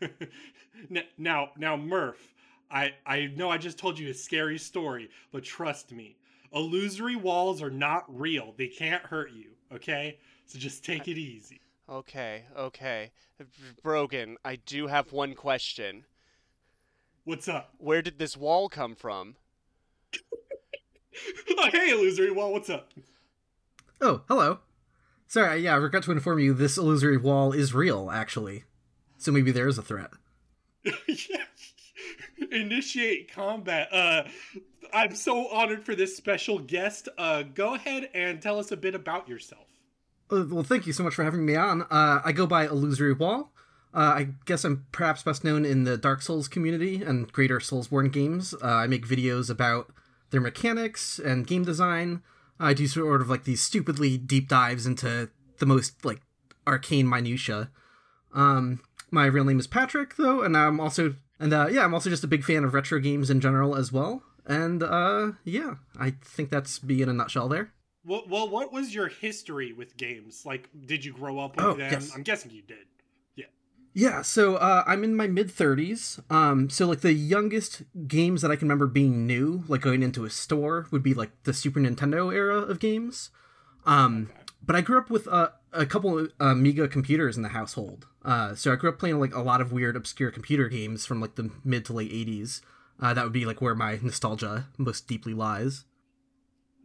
now, now, Murph, I I know I just told you a scary story, but trust me, illusory walls are not real. They can't hurt you. Okay, so just take it easy. Okay, okay. Brogan, I do have one question. What's up? Where did this wall come from? oh, hey, illusory wall. What's up? Oh, hello. Sorry, yeah, I forgot to inform you this illusory wall is real, actually. So maybe there is a threat. Initiate combat. Uh, I'm so honored for this special guest. Uh, go ahead and tell us a bit about yourself. Uh, well, thank you so much for having me on. Uh, I go by Illusory Wall. Uh, I guess I'm perhaps best known in the Dark Souls community and greater Soulsborne games. Uh, I make videos about their mechanics and game design. I do sort of like these stupidly deep dives into the most like arcane minutia. Um, my real name is Patrick, though, and I'm also and uh, yeah, I'm also just a big fan of retro games in general as well. And uh, yeah, I think that's be in a nutshell there. Well, well, what was your history with games? Like, did you grow up with Oh, them? yes. I'm guessing you did. Yeah. Yeah, so uh, I'm in my mid 30s. Um, so like the youngest games that I can remember being new, like going into a store, would be like the Super Nintendo era of games. Um, but I grew up with uh, a couple of Amiga computers in the household. Uh, so I grew up playing like a lot of weird, obscure computer games from like the mid to late 80s. Uh, that would be like where my nostalgia most deeply lies.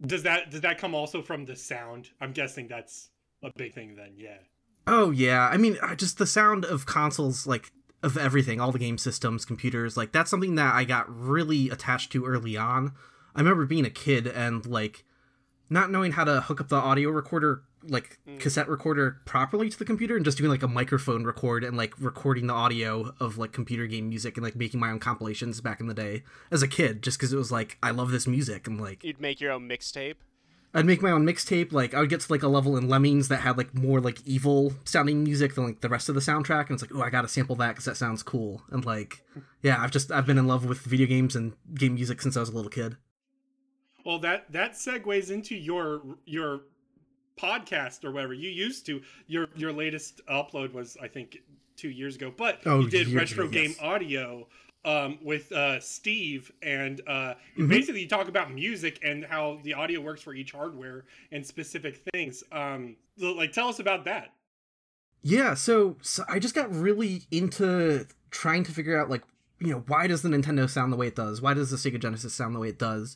Does that does that come also from the sound? I'm guessing that's a big thing then. Yeah. Oh yeah, I mean, uh, just the sound of consoles, like of everything, all the game systems, computers, like that's something that I got really attached to early on. I remember being a kid and like not knowing how to hook up the audio recorder, like mm. cassette recorder, properly to the computer, and just doing like a microphone record and like recording the audio of like computer game music and like making my own compilations back in the day as a kid, just because it was like I love this music and like You'd make your own mixtape. I'd make my own mixtape. Like I would get to like a level in Lemmings that had like more like evil sounding music than like the rest of the soundtrack, and it's like, oh, I gotta sample that because that sounds cool. And like, yeah, I've just I've been in love with video games and game music since I was a little kid. Well, that that segues into your your podcast or whatever you used to. Your your latest upload was I think two years ago, but Oh, you did retro ago, game audio um, with uh, Steve, and uh, Mm-hmm. basically you talk about music and how the audio works for each hardware and specific things. Um, so, like, tell us about that. Yeah, so, so I just got really into trying to figure out like you know why does the Nintendo sound the way it does? Why does the Sega Genesis sound the way it does?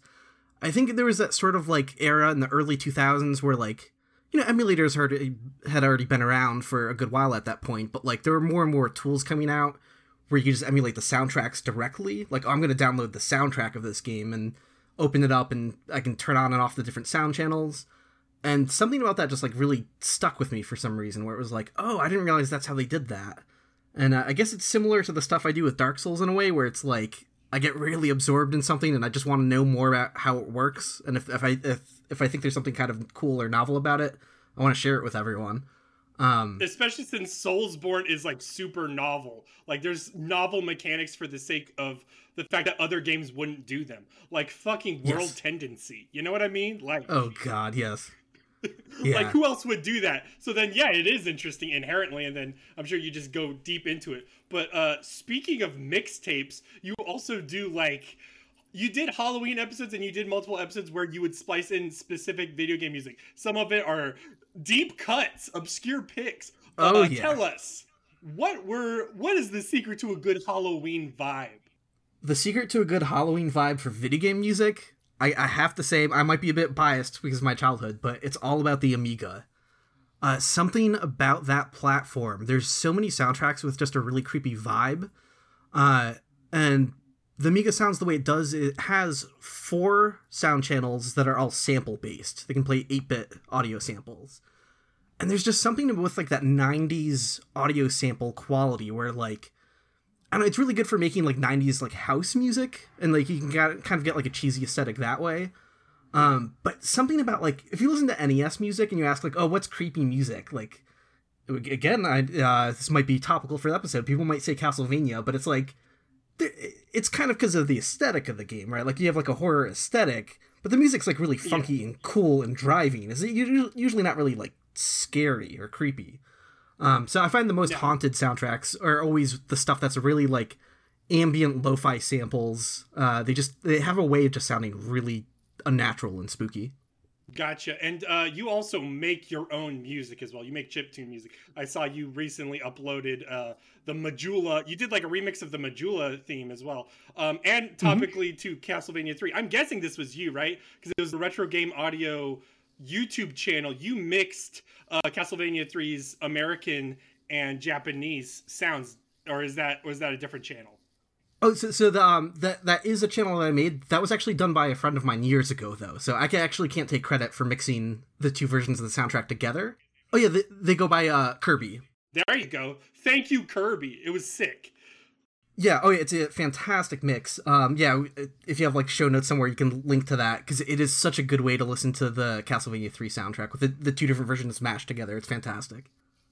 I think there was that sort of like era in the early 2000s where like you know emulators had had already been around for a good while at that point, but like there were more and more tools coming out where you just emulate the soundtracks directly. Like oh, I'm going to download the soundtrack of this game and open it up and I can turn on and off the different sound channels. And something about that just like really stuck with me for some reason where it was like, "Oh, I didn't realize that's how they did that." And uh, I guess it's similar to the stuff I do with Dark Souls in a way where it's like I get really absorbed in something and I just want to know more about how it works and if, if I if if I think there's something kind of cool or novel about it, I want to share it with everyone. Um especially since Soulsborne is like super novel. Like there's novel mechanics for the sake of the fact that other games wouldn't do them. Like fucking World Yes. Tendency. You know what I mean? Like oh god, yes. Yeah. like who else would do that? So then yeah, it is interesting inherently and then I'm sure you just go deep into it. But uh speaking of mixtapes, you also do like you did Halloween episodes and you did multiple episodes where you would splice in specific video game music. Some of it are deep cuts, obscure picks. Oh, uh, yeah. Tell us what were what is the secret to a good Halloween vibe? the secret to a good Halloween vibe for video game music, I, I have to say, I might be a bit biased because of my childhood, but it's all about the Amiga. Uh, something about that platform. There's so many soundtracks with just a really creepy vibe. Uh, and the Amiga sounds the way it does. It has four sound channels that are all sample based. They can play 8 bit audio samples. And there's just something with like that 90s audio sample quality where like I don't know, it's really good for making like 90s like house music and like you can get, kind of get like a cheesy aesthetic that way. Um, but something about like if you listen to NES music and you ask like, oh, what's creepy music? Like, again, I uh, this might be topical for the episode. People might say Castlevania, but it's like it's kind of because of the aesthetic of the game, right? Like you have like a horror aesthetic, but the music's like really funky yeah. and cool and driving. Is it usually not really like scary or creepy? Um, so I find the most yeah. haunted soundtracks are always the stuff that's really like ambient lo-fi samples. Uh, they just they have a way of just sounding really unnatural and spooky. Gotcha. And uh, you also make your own music as well. You make chip tune music. I saw you recently uploaded uh, the Majula. You did like a remix of the Majula theme as well. Um, and mm-hmm. topically mm-hmm. to Castlevania 3. I'm guessing this was you, right? Because it was the Retro Game Audio YouTube channel. You mixed uh, Castlevania 3's American and Japanese sounds. Or is that was that a different channel? Oh, so, so the, um, that that is a channel that I made. That was actually done by a friend of mine years ago, though. So I can, actually can't take credit for mixing the two versions of the soundtrack together. Oh yeah, they, they go by uh, Kirby. There you go. Thank you, Kirby. It was sick. Yeah. Oh, yeah. It's a fantastic mix. Um. Yeah. If you have like show notes somewhere, you can link to that because it is such a good way to listen to the Castlevania Three soundtrack with the, the two different versions mashed together. It's fantastic.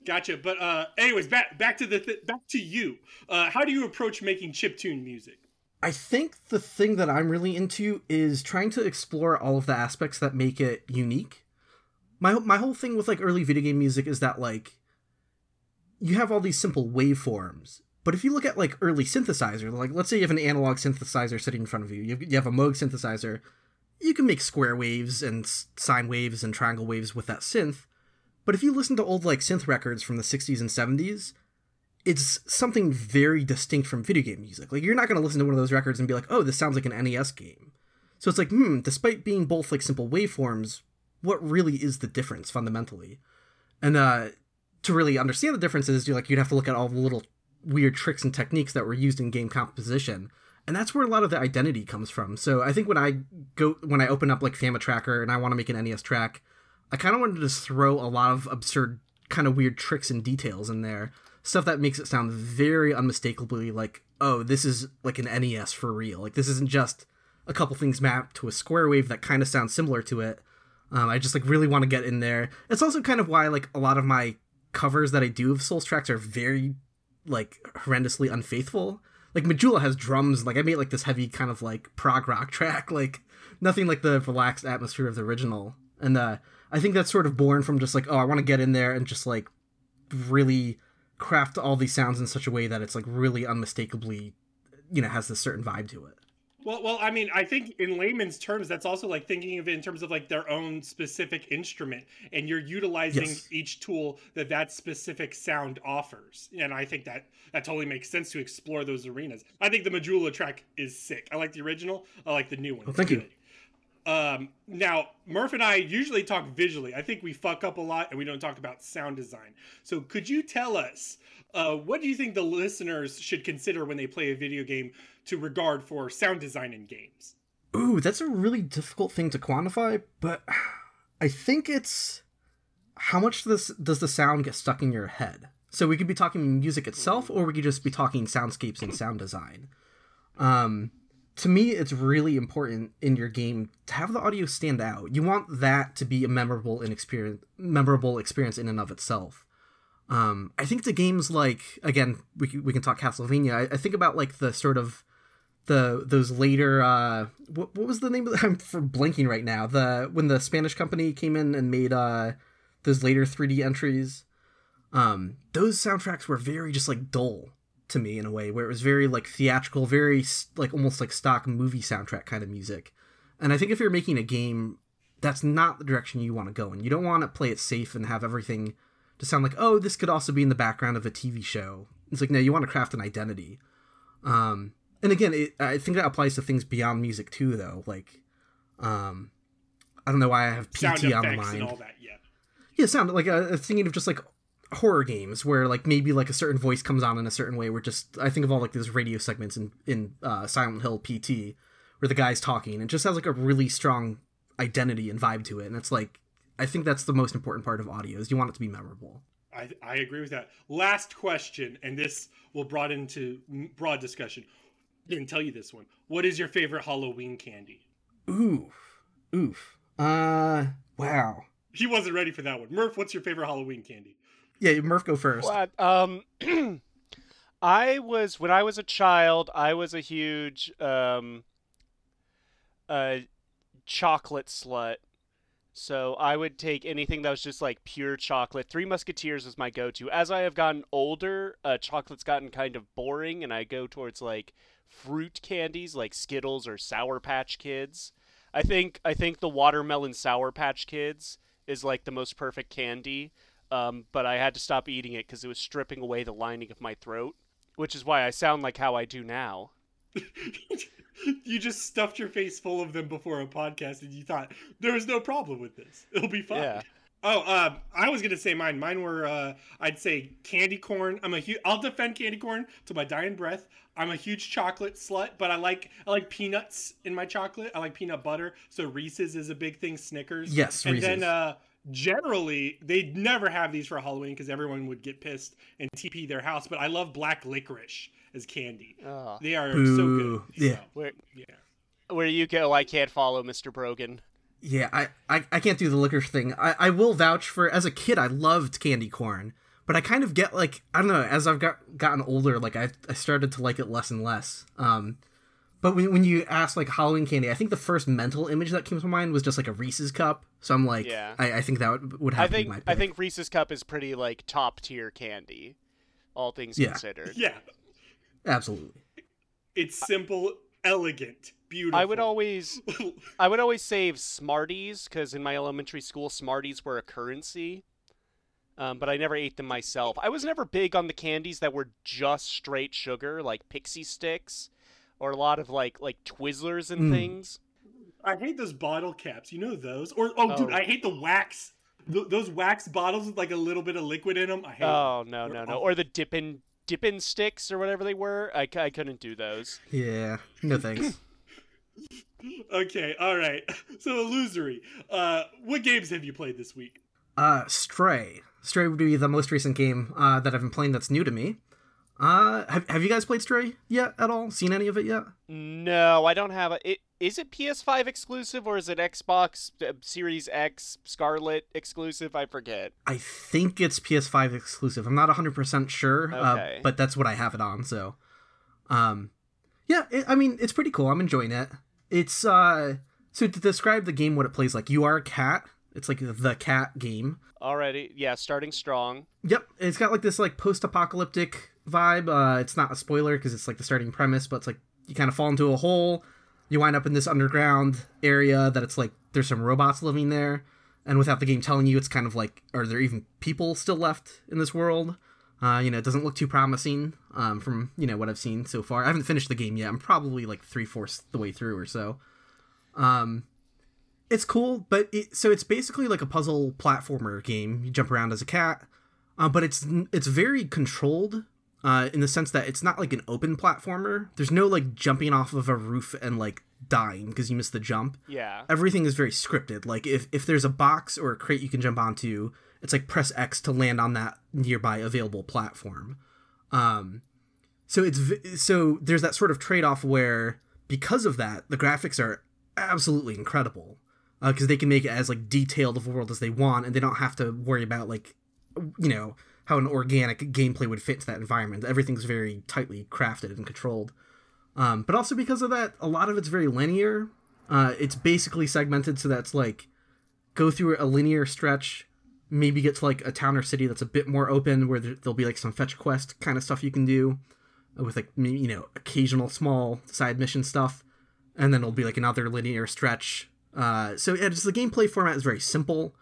Gotcha. But uh, anyways, back back to the th- back to you. Uh, how do you approach making chip tune music? I think the thing that I'm really into is trying to explore all of the aspects that make it unique. My my whole thing with like early video game music is that like you have all these simple waveforms, but if you look at like early synthesizer, like let's say you have an analog synthesizer sitting in front of you, you have, a Moog synthesizer, you can make square waves and sine waves and triangle waves with that synth but if you listen to old like synth records from the 60s and 70s, it's something very distinct from video game music. Like you're not going to listen to one of those records and be like, "Oh, this sounds like an NES game." So it's like, hmm, despite being both like simple waveforms, what really is the difference fundamentally? And uh to really understand the differences, you like you'd have to look at all the little weird tricks and techniques that were used in game composition. And that's where a lot of the identity comes from. So I think when I go when I open up like FamiTracker and I want to make an NES track, I kind of wanted to just throw a lot of absurd, kind of weird tricks and details in there. Stuff that makes it sound very unmistakably like, oh, this is like an NES for real. Like, this isn't just a couple things mapped to a square wave that kind of sounds similar to it. Um, I just like really want to get in there. It's also kind of why like a lot of my covers that I do of Souls tracks are very like horrendously unfaithful. Like Majula has drums. Like I made like this heavy kind of like prog rock track. Like nothing like the relaxed atmosphere of the original. And uh, I think that's sort of born from just like, oh, I want to get in there and just like really craft all these sounds in such a way that it's like really unmistakably, you know, has this certain vibe to it. Well, well, I mean, I think in layman's terms, that's also like thinking of it in terms of like their own specific instrument, and you're utilizing yes. each tool that that specific sound offers. And I think that that totally makes sense to explore those arenas. I think the Majula track is sick. I like the original. I like the new one. Thank you. Um, now, Murph and I usually talk visually. I think we fuck up a lot and we don't talk about sound design. So, could you tell us uh, what do you think the listeners should consider when they play a video game to regard for sound design in games? Ooh, that's a really difficult thing to quantify, but I think it's how much this does the sound get stuck in your head. So we could be talking music itself, or we could just be talking soundscapes and sound design. Um, to me it's really important in your game to have the audio stand out. You want that to be a memorable and experience memorable experience in and of itself. Um, i think the games like again we we can talk castlevania. I, I, think about like the sort of the those later uh what, what was the name of the, i'm for blinking right now. The when the spanish company came in and made uh those later 3d entries. Um those soundtracks were very just like dull to me in a way where it was very like theatrical, very like almost like stock movie soundtrack kind of music. And I think if you're making a game, that's not the direction you want to go in. You don't want to play it safe and have everything to sound like, oh, this could also be in the background of a TV show. It's like no, you want to craft an identity. Um, and again, it, I think that applies to things beyond music too, though. Like, um, I don't know why I have PT on the mind. That, yeah. yeah, sound like uh, thinking of just like horror games where like maybe like a certain voice comes on in a certain way where just i think of all like those radio segments in in uh, silent hill pt where the guy's talking and just has like a really strong identity and vibe to it and it's like i think that's the most important part of audio is you want it to be memorable i, I agree with that last question and this will broaden into broad discussion didn't tell you this one what is your favorite halloween candy ooh Oof. Uh, wow. He wasn't ready for that one. Murph, what's your favorite Halloween candy? Yeah, Murph, go first. Um, I was when I was a child. I was a huge um, uh, chocolate slut. So I would take anything that was just like pure chocolate. Three Musketeers is my go-to. As I have gotten older, uh, chocolate's gotten kind of boring, and I go towards like fruit candies, like Skittles or Sour Patch Kids. I think I think the watermelon Sour Patch Kids is like the most perfect candy. Um, but I had to stop eating it because it was stripping away the lining of my throat, which is why I sound like how I do now. you just stuffed your face full of them before a podcast and you thought there was no problem with this. It'll be fine. Yeah. Oh, uh, I was gonna say mine. Mine were, uh, I'd say candy corn. I'm a huge. I'll defend candy corn to my dying breath. I'm a huge chocolate slut, but I like I like peanuts in my chocolate. I like peanut butter. So Reese's is a big thing. Snickers. Yes, and Reese's. then uh, generally they'd never have these for Halloween because everyone would get pissed and TP their house. But I love black licorice as candy. Oh. They are so good. Yeah. So, Where yeah. where you go, I can't follow Mr. Brogan. Yeah, I, I, I can't do the licorice thing. I, I will vouch for as a kid I loved candy corn, but I kind of get like I don't know as I've got gotten older like I I started to like it less and less. Um, but when when you ask like Halloween candy, I think the first mental image that came to mind was just like a Reese's cup. So I'm like, Yeah. I, I think that would, would have I to think be my pick. I think Reese's cup is pretty like top tier candy, all things Yeah. considered. Yeah. absolutely. It's simple, elegant, beautiful. I would always I would always save Smarties because in my elementary school, Smarties were a currency. Um, but I never ate them myself. I was never big on the candies that were just straight sugar, like pixie sticks, or a lot of like like Twizzlers and Mm. things. I hate those bottle caps. You know those? Or oh, dude, Oh. I hate the wax. Th- those wax bottles with like a little bit of liquid in them. I hate. Oh no They're no no! Or the dippin' dippin' sticks or whatever they were. I, I couldn't do those. Yeah, no thanks. Okay, all right. So illusory. Uh, what games have you played this week? Uh, Stray. Stray would be the most recent game uh, that I've been playing that's new to me. Uh, have, have you guys played Stray yet at all? Seen any of it yet? No, I don't have a. It, is it PS5 exclusive or is it Xbox uh, Series X Scarlet exclusive? I forget. I think it's PS5 exclusive. I'm not 100% sure, Okay. uh, but that's what I have it on, so. Um, yeah, it, I mean, it's pretty cool. I'm enjoying it. It's, uh, so to describe the game, what it plays like, you are a cat. It's like the cat game. Already, yeah, starting strong. Yep, it's got like this like post-apocalyptic vibe. Uh, it's not a spoiler because it's like the starting premise, but it's like you kind of fall into a hole. You wind up in this underground area that it's like there's some robots living there, and without the game telling you, it's kind of like are there even people still left in this world? Uh, you know, it doesn't look too promising um, from you know what I've seen so far. I haven't finished the game yet. I'm probably like three fourths the way through or so. Um, it's cool, but it, so it's basically like a puzzle platformer game. You jump around as a cat, uh, but it's it's very controlled uh, in the sense that it's not like an open platformer. There's no like jumping off of a roof and like dying because you missed the jump. Yeah. Everything is very scripted. Like if if there's a box or a crate you can jump onto, it's like press X to land on that nearby available platform. Um, so it's so there's that sort of trade off where because of that the graphics are absolutely incredible because they can make it as like detailed of a world as they want and they don't have to worry about like you know how an organic gameplay would fit to that environment. Everything's very tightly crafted and controlled. Um, but also because of that a lot of it's very linear. Uh, it's basically segmented so that's like go through a linear stretch maybe get to like a town or city that's a bit more open where there, there'll be like some fetch quest kind of stuff you can do with like you know occasional small side mission stuff. And then it'll be like another linear stretch. Uh, so yeah, just the gameplay format is very simple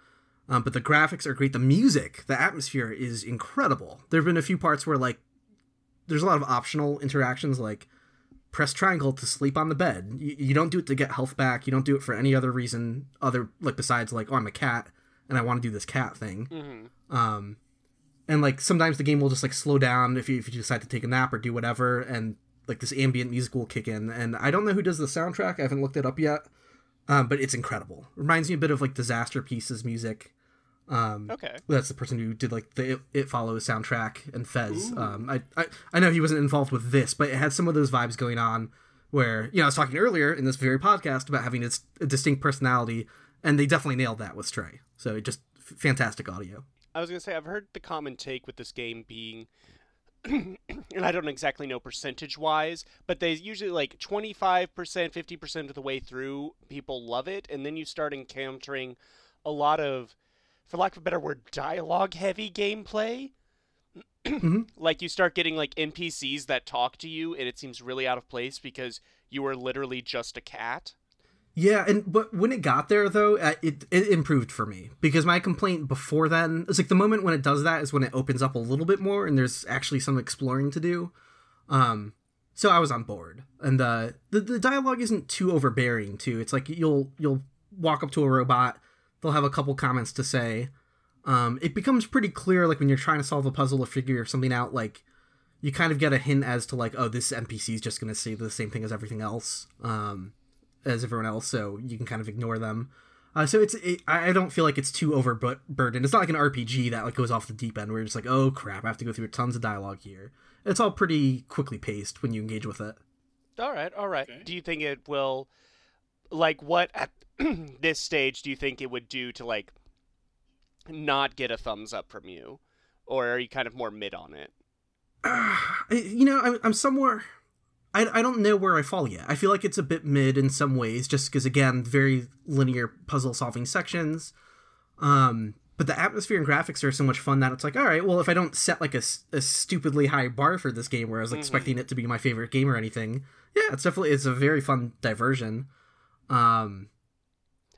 um, but the graphics are great. The music the atmosphere is incredible. There have been a few parts where like there's a lot of optional interactions like press triangle to sleep on the bed. You, you don't do it to get health back. You don't do it for any other reason other like besides like oh i'm a cat and i want to do this cat thing. Hmm um and like sometimes the game will just like slow down if you, if you decide to take a nap or do whatever and like this ambient music will kick in. And i don't know who does the soundtrack. I haven't looked it up yet. Um, but it's incredible. Reminds me a bit of like disaster pieces music um Okay. that's the person who did like the it, it follows soundtrack and fez um I, I i know he wasn't involved with this but it had some of those vibes going on where you know I was talking earlier in this very podcast about having a distinct personality, and they definitely nailed that with Stray. So just f- fantastic audio. I was gonna say I've heard the common take with this game being, and I don't exactly know percentage wise, but they usually like twenty five percent, fifty percent of the way through, people love it, and then you start encountering a lot of, for lack of a better word, dialogue heavy gameplay. Like you start getting like NPCs that talk to you, and it seems really out of place because you are literally just a cat. Yeah, and but when it got there though, it it improved for me because my complaint before then is like the moment when it does that is when it opens up a little bit more and there's actually some exploring to do. Um, so I was on board, and uh, the the dialogue isn't too overbearing too. It's like you'll you'll walk up to a robot, they'll have a couple comments to say. Um, it becomes pretty clear like when you're trying to solve a puzzle or figure something out, like you kind of get a hint as to like, oh, this NPC is just going to say the same thing as everything else. Um, as everyone else, so you can kind of ignore them. Uh, so it's it, I I don't feel like it's too overburdened. It's not like an RPG that like goes off the deep end where you're just like, oh crap, I have to go through tons of dialogue here. It's all pretty quickly paced when you engage with it. All right, all right. Okay. Do you think it will, like, what at this stage do you think it would do to like not get a thumbs up from you, or are you kind of more mid on it? I- you know, I'm, I'm somewhere. I, I don't know where I fall yet. I feel like it's a bit mid in some ways, just because again, very linear puzzle solving sections. Um, but the atmosphere and graphics are so much fun that it's like, all right, well, if I don't set like a, a stupidly high bar for this game, where I was expecting it to be my favorite game or anything, yeah, it's definitely it's a very fun diversion. Um,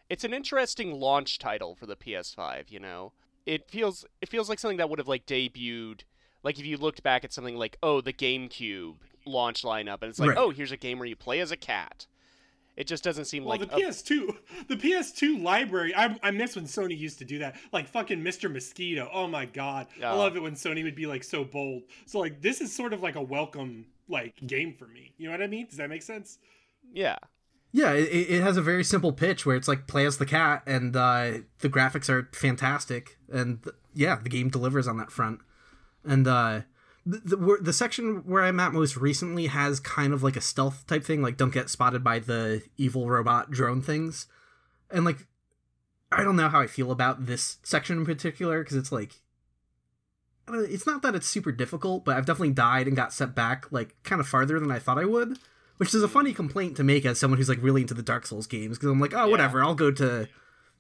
It's an interesting launch title for the PS5. You know, it feels it feels like something that would have like debuted. Like if you looked back at something like, oh, the GameCube launch lineup, and it's like, Right. oh, here's a game where you play as a cat. It just doesn't seem Well, like the a- PS2, the PS2 library. I, I miss when Sony used to do that. Like fucking Mr. Mosquito. Oh my god, I love it when Sony would be like so bold. So like this is sort of like a welcome like game for me. You know what I mean? Does that make sense? yeah. Yeah, it, it has a very simple pitch where it's like play as the cat, and uh, the graphics are fantastic, and th- yeah, the game delivers on that front. And uh, the, the the section where I'm at most recently has kind of like a stealth type thing, like don't get spotted by the evil robot drone things, and like I don't know how I feel about this section in particular because it's like. Don't It's not that it's super difficult, but I've definitely died and got set back like kind of farther than I thought I would which is a funny complaint to make as someone who's like really into the Dark Souls games because I'm like, oh, whatever, I'll go to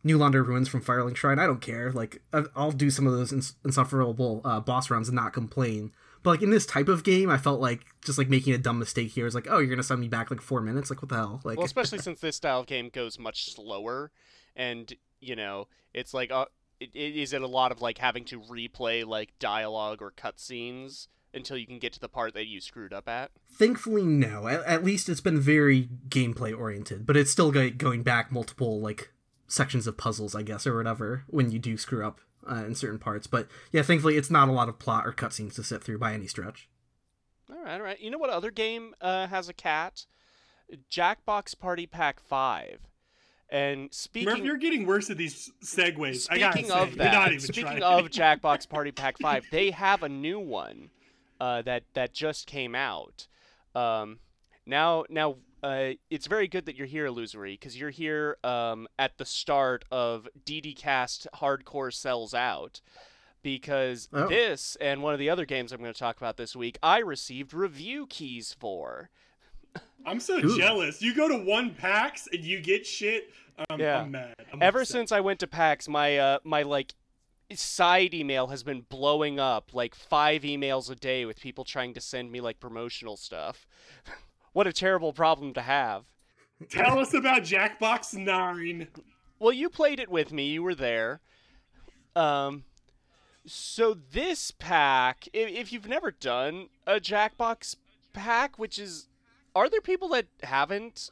New Londo Ruins from Firelink Shrine. I don't care. Like, I'll do some of those ins- insufferable uh, boss runs and not complain. But like in this type of game, I felt like just like making a dumb mistake here is like, oh, you're gonna send me back like four minutes. Like, what the hell? Like, Well, especially since this style of game goes much slower, and you know, it's like, uh, it, it, is it a lot of like having to replay like dialogue or cutscenes until you can get to the part that you screwed up at? thankfully, no. At, at least it's been very gameplay oriented, but it's still go- going back multiple like sections of puzzles, I guess, or whatever when you do screw up uh, in certain parts. But yeah, thankfully, it's not a lot of plot or cutscenes to sit through by any stretch. All right, all right. You know what other game uh, has a cat? Jackbox Party Pack Five. And Murph, speaking you're getting worse at these segues. Speaking say, of you're not that, even speaking trying. of Jackbox Party Pack Five, they have a new one uh, that that just came out. Um, now, now uh, it's very good that you're here, Illusory, because you're here um, at the start of DD Cast Hardcore Sells Out. Because Oh. this and one of the other games I'm going to talk about this week, I received review keys for. I'm so Ooh. jealous. You go to one PAX and you get shit. Um, Yeah. I'm mad. I'm Ever upset. since I went to PAX, my uh, my like side email has been blowing up, like five emails a day with people trying to send me like promotional stuff. what a terrible problem to have. Tell us about Jackbox Nine. Well, you played it with me. You were there. Um, so this pack, if, if you've never done a Jackbox pack, which is, are there people that haven't?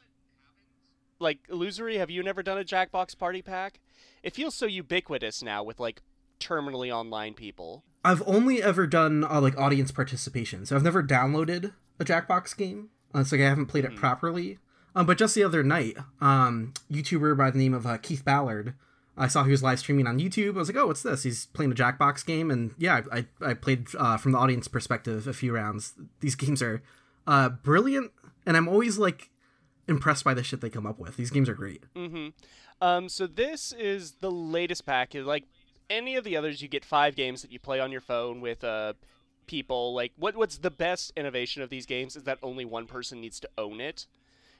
Like illusory, have you never done a Jackbox party pack? It feels so ubiquitous now with like terminally online people. I've only ever done uh, like audience participation, so I've never downloaded a Jackbox game. Uh, it's like I haven't played it properly. Um, but just the other night, um, YouTuber by the name of uh, Keith Ballard, I saw he was live streaming on YouTube. I was like, oh, what's this? He's playing a Jackbox game, and yeah, I I, I played uh, from the audience perspective a few rounds. These games are uh, brilliant, and I'm always like impressed by the shit they come up with. These games are great. Mm-hmm. Um, so this is the latest pack. Like any of the others, you get five games that you play on your phone with uh, people. Like what what's the best innovation of these games is that only one person needs to own it,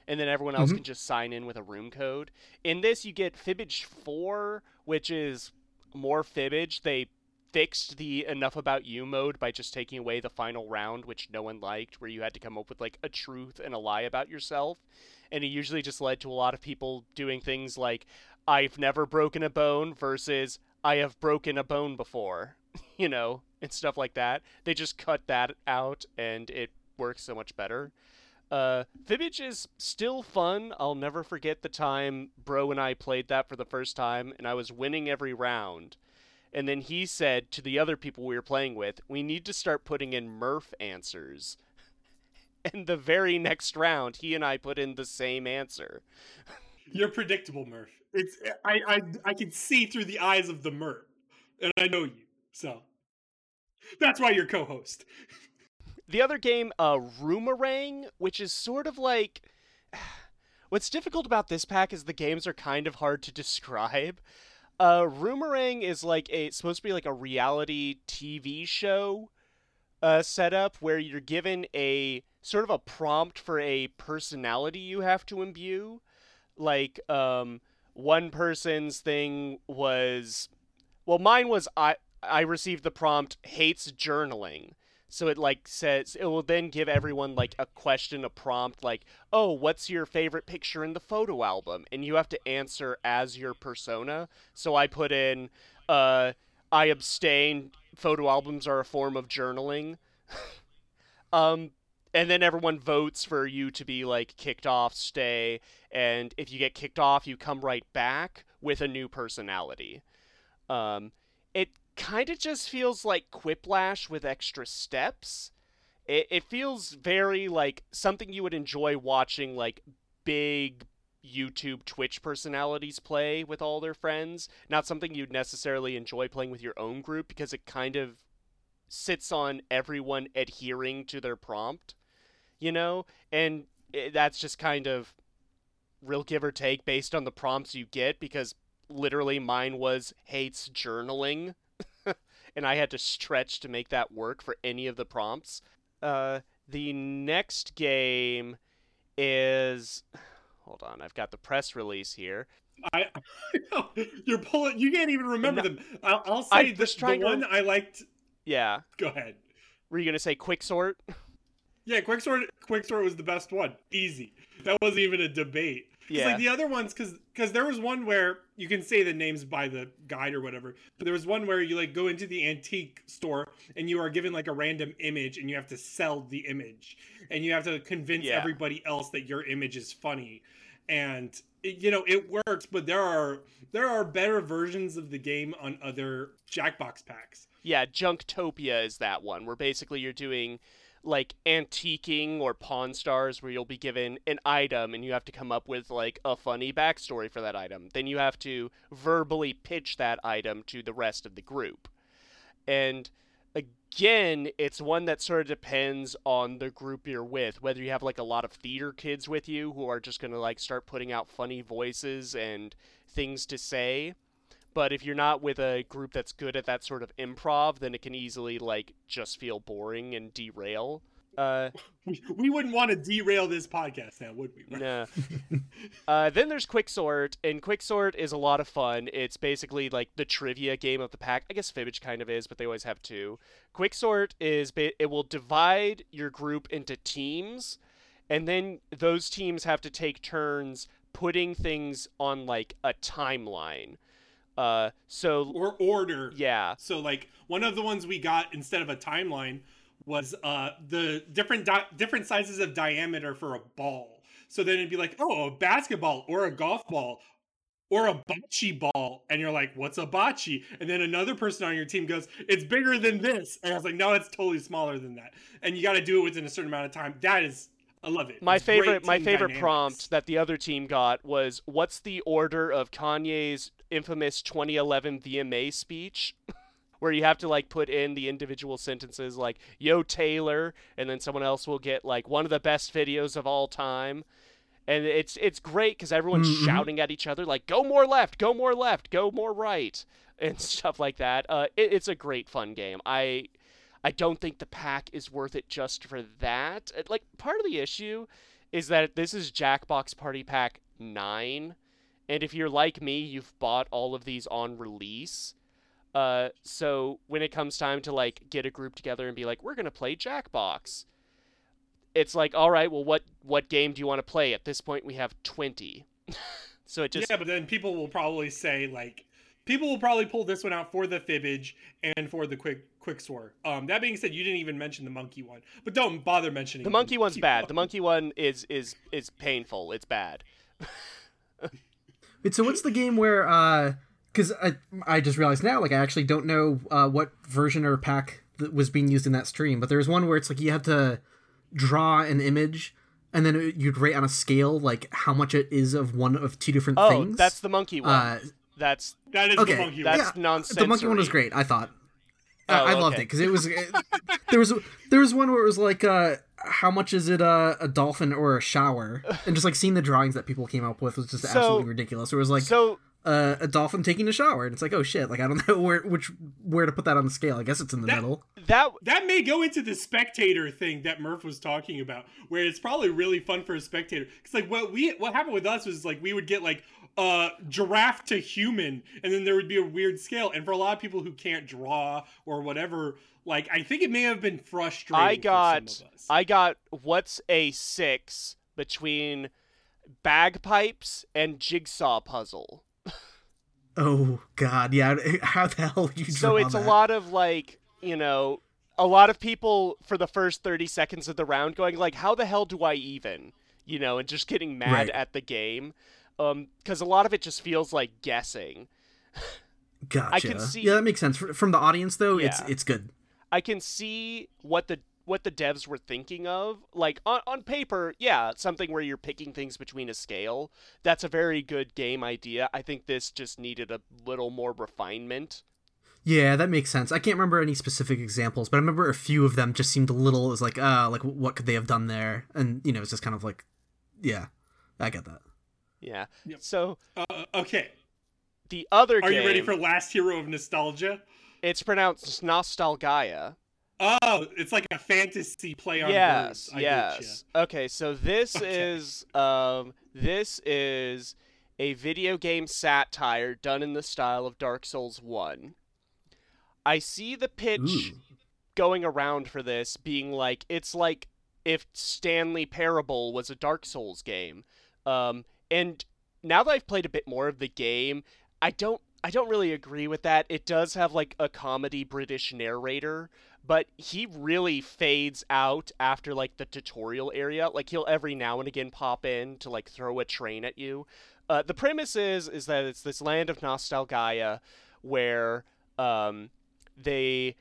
and then everyone else Mhm. can just sign in with a room code. In this, you get Fibbage Four, which is more Fibbage. They fixed the enough about you mode by just taking away the final round, which no one liked, where you had to come up with like a truth and a lie about yourself. And it usually just led to a lot of people doing things like, I've never broken a bone versus I have broken a bone before, you know, and stuff like that. They just cut that out and it works so much better. Uh, Fibbage is still fun. I'll never forget the time Bro and I played that for the first time, and I was winning every round. And then he said to the other people we were playing with, we need to start putting in Murph answers. And the very next round, he and I put in the same answer. You're predictable, Murph. It's I I I can see through the eyes of the Murph, and I know you, so that's why you're co-host. The other game, uh, Roomerang, which is sort of like. What's difficult about this pack is the games are kind of hard to describe. Uh, Roomerang is like a it's supposed to be like a reality TV show uh, setup where you're given a sort of a prompt for a personality you have to imbue. Like, um, one person's thing was, well, mine was I I received the prompt hates journaling. So it like says it will then give everyone like a question, a prompt like, "Oh, what's your favorite picture in the photo album?" and you have to answer as your persona. So I put in uh I abstain. Photo albums are a form of journaling. um and then everyone votes for you to be like kicked off, stay, and if you get kicked off, you come right back with a new personality. Um it kind of just feels like Quiplash with extra steps. It, it feels very like something you would enjoy watching like big YouTube Twitch personalities play with all their friends. Not something you'd necessarily enjoy playing with your own group because it kind of sits on everyone adhering to their prompt, you know? And that's just kind of real give or take based on the prompts you get because literally mine was hates journaling and I had to stretch to make that work for any of the prompts. Uh, the next game is. Hold on, I've got the press release here. I you're pulling. You can't even remember them. I'll, I'll I say the, the to- one I liked. Yeah. Go ahead. Were you going to say Quixort? Yeah, Quixort. Quixort was the best one. Easy. That wasn't even a debate. Yeah. Like the other ones, because because there was one where you can say the names by the guide or whatever, but there was one where you like go into the antique store and you are given like a random image and you have to sell the image and you have to convince Yeah. everybody else that your image is funny, and it, you know it works. But there are there are better versions of the game on other Jackbox packs. Yeah, Junktopia is that one, where basically you're doing like antiquing or pawn stars where you'll be given an item and you have to come up with like a funny backstory for that item. Then you have to verbally pitch that item to the rest of the group. And again, it's one that sort of depends on the group you're with, whether you have like a lot of theater kids with you who are just going to like start putting out funny voices and things to say. But if you're not with a group that's good at that sort of improv, then it can easily like just feel boring and derail. Uh, We, we wouldn't want to derail this podcast now, would we? nah. uh, then there's Quixort, and Quixort is a lot of fun. It's basically like the trivia game of the pack. I guess Fibbage kind of is, but they always have two. Quixort is it will divide your group into teams, and then those teams have to take turns putting things on like a timeline. Uh, so Or order. yeah, So like one of the ones we got instead of a timeline was uh the different di- different sizes of diameter for a ball. So then it'd be like, oh, a basketball or a golf ball or a bocce ball, and you're like, what's a bocce? And then another person on your team goes, it's bigger than this, and I was like, no, it's totally smaller than that. And you got to do it within a certain amount of time. That is, I love it. my It's favorite my favorite dynamics. prompt that the other team got was what's the order of Kanye's infamous 2011 VMA speech where you have to like put in the individual sentences like yo Taylor and then someone else will get like one of the best videos of all time and it's it's great because everyone's Mhm. shouting at each other like "Go more left, go more left, go more right," and stuff like that. Uh, it, it's a great fun game. I I don't think the pack is worth it just for that. Like part of the issue is that this is Jackbox Party Pack nine, and if you're like me, you've bought all of these on release. Uh, so when it comes time to like get a group together and be like, we're gonna play Jackbox, it's like, all right, well, what what game do you want to play? At this point, we have twenty. so it just yeah, but then people will probably say like people will probably pull this one out for the fibbage and for the quick quick. Um, that being said, you didn't even mention the monkey one, but don't bother mentioning the monkey one's bad. The monkey one is is is painful. It's bad. Wait, so what's the game where uh because I I just realized now like I actually don't know uh what version or pack that was being used in that stream, but there's one where it's like you had to draw an image and then it- you'd rate on a scale like how much it is of one of two different Oh, things. that's the monkey one. uh that's That is okay. the monkey That's one. yeah, nonsense. The monkey one was great. I thought. I- Oh, I loved okay. it because it was it- there was there was one where it was like uh how much is it uh, a dolphin or a shower and just like seeing the drawings that people came up with was just So- absolutely ridiculous. It was like so uh, a dolphin taking a shower and it's like oh shit like I don't know where which where to put that on the scale. I guess it's in the That- middle. that That may go into the spectator thing that Murph was talking about, where it's probably really fun for a spectator. Because like what we what happened with us was like we would get like uh giraffe to human, and then there would be a weird scale. And for a lot of people who can't draw or whatever, like I think it may have been frustrating. I got For some of us. I got what's a six between bagpipes and jigsaw puzzle. Oh god, yeah. How the hell do you draw So it's a lot of like, you know, a lot of people for the first 30 seconds of the round going like, how the hell do I even? You know, and just getting mad Right. at the game. Um, because a lot of it just feels like guessing. Gotcha. can see- Yeah, that makes sense. From the audience though, it's it's good. I can see what the what the devs were thinking of. Like on, on paper, yeah, something where you're picking things between a scale. That's a very good game idea. I think this just needed a little more refinement. Yeah, that makes sense. I can't remember any specific examples, but I remember a few of them just seemed a little. It was like, uh, like what could they have done there? And you know, it's just kind of like, yeah, I get that. Yeah. Yep. So Uh, okay, the other are game, you ready for Last Hero of Nostalgaia? It's pronounced nostalgia. Oh, it's like a fantasy play on yes, words. I yes. Okay, so this Okay. is um this is a video game satire done in the style of Dark Souls 1. I see the pitch Ooh. going around for this being like it's like if Stanley Parable was a Dark Souls game. Um and now that I've played a bit more of the game, I don't I don't really agree with that. It does have like a comedy British narrator, but he really fades out after like the tutorial area. Like he'll every now and again pop in to like throw a train at you. Uh, the premise is is that it's this land of nostalgia where um, they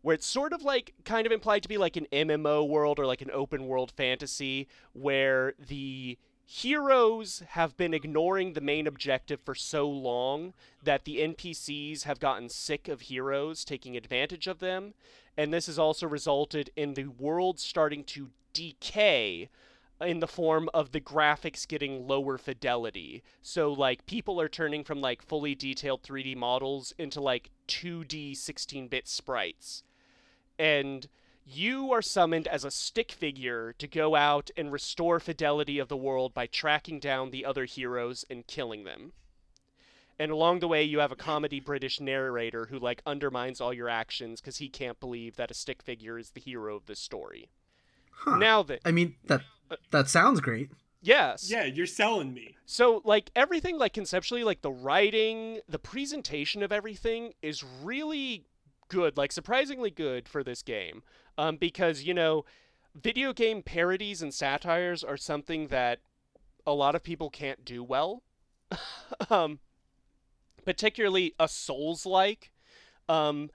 where it's sort of like kind of implied to be like an MMO world or like an open world fantasy where the heroes have been ignoring the main objective for so long that the NPCs have gotten sick of heroes taking advantage of them and this has also resulted in the world starting to decay in the form of the graphics getting lower fidelity. So like people are turning from like fully detailed 3D models into like 2D 16-bit sprites. And you are summoned as a stick figure to go out and restore fidelity of the world by tracking down the other heroes and killing them. And along the way, you have a comedy British narrator who like undermines all your actions because he can't believe that a stick figure is the hero of this story. Huh. Now that I mean that uh, that sounds great. yes, Yeah, you're selling me. So like everything like conceptually like the writing, the presentation of everything is really good, like surprisingly good for this game. Um because you know, video game parodies and satires are something that a lot of people can't do well. um particularly a Souls like um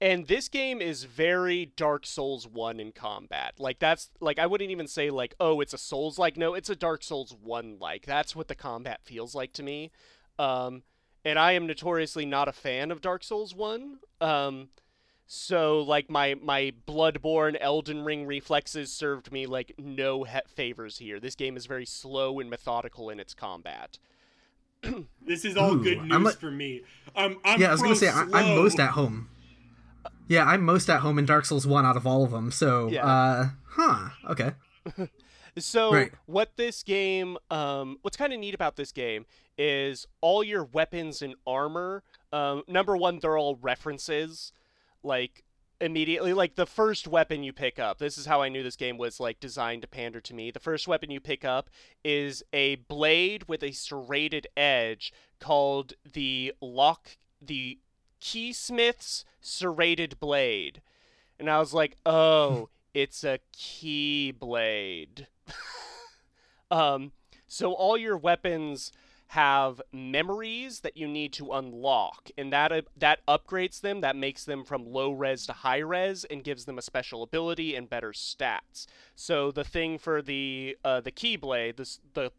and this game is very Dark Souls 1 in combat. Like that's like I wouldn't even say like oh it's a Souls like no, it's a Dark Souls 1 like. That's what the combat feels like to me. Um and I am notoriously not a fan of Dark Souls 1. Um So like my my Bloodborne Elden Ring reflexes served me like no he- favors here. This game is very slow and methodical in its combat. This is all Ooh, good I'm news like- for me. Um, I'm yeah, I was gonna say I, I'm most at home. Yeah, I'm most at home in Dark Souls one out of all of them. So, Yeah. uh, huh? Okay. So Right. what this game, um, what's kind of neat about this game is all your weapons and armor. Um, number one, they're all references, like immediately. Like the first weapon you pick up. This is how I knew this game was like designed to pander to me. The first weapon you pick up is a blade with a serrated edge called the lock, the Keysmith's serrated blade, and I was like, oh. It's a key blade. um, so all your weapons have memories that you need to unlock, and that uh, that upgrades them. That makes them from low res to high res, and gives them a special ability and better stats. So the thing for the uh, the keyblade, this the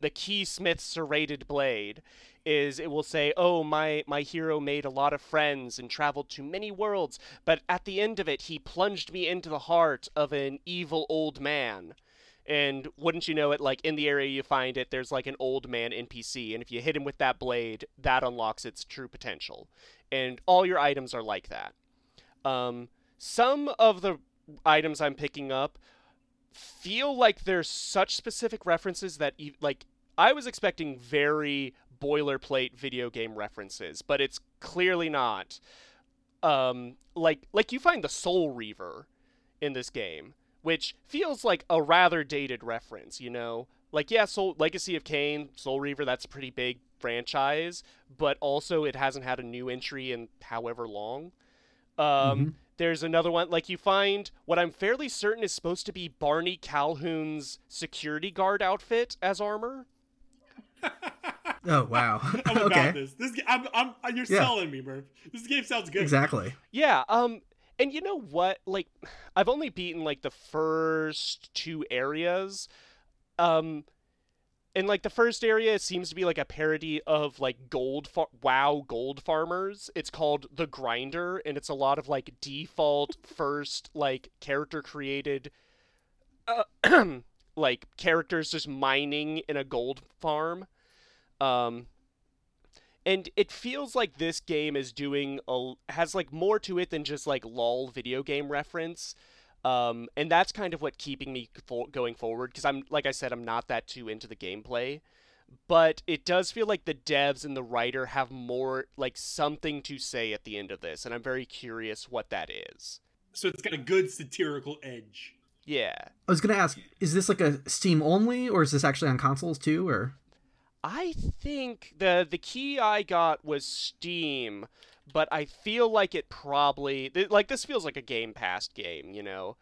the keysmith serrated blade is it will say oh my my hero made a lot of friends and traveled to many worlds but at the end of it he plunged me into the heart of an evil old man and wouldn't you know it like in the area you find it there's like an old man npc and if you hit him with that blade that unlocks its true potential and all your items are like that um, some of the items i'm picking up feel like there's such specific references that e- like I was expecting very boilerplate video game references, but it's clearly not. Um, like like you find the Soul Reaver in this game, which feels like a rather dated reference, you know? Like yeah, Soul Legacy of Kain, Soul Reaver, that's a pretty big franchise, but also it hasn't had a new entry in however long. Um, There's another one, like you find what I'm fairly certain is supposed to be Barney Calhoun's security guard outfit as armor. Oh wow. I'm about okay. this. This g- I'm, I'm, you're Yeah. selling me, Murph. This game sounds good. Exactly. Yeah, um and you know what? Like I've only beaten like the first two areas. Um and like the first area seems to be like a parody of like gold far- wow gold farmers. It's called The Grinder and it's a lot of like default first like character created uh, like characters just mining in a gold farm. Um and it feels like this game is doing a has like more to it than just like lol video game reference um, and that's kind of what keeping me fo- going forward because i'm like i said i'm not that too into the gameplay but it does feel like the devs and the writer have more like something to say at the end of this and i'm very curious what that is So it's got a good satirical edge. yeah I was gonna ask, is this like a Steam only, or is this actually on consoles too, or? I think the the key I got was Steam, but I feel like it probably like this feels like a Game Pass game, you know.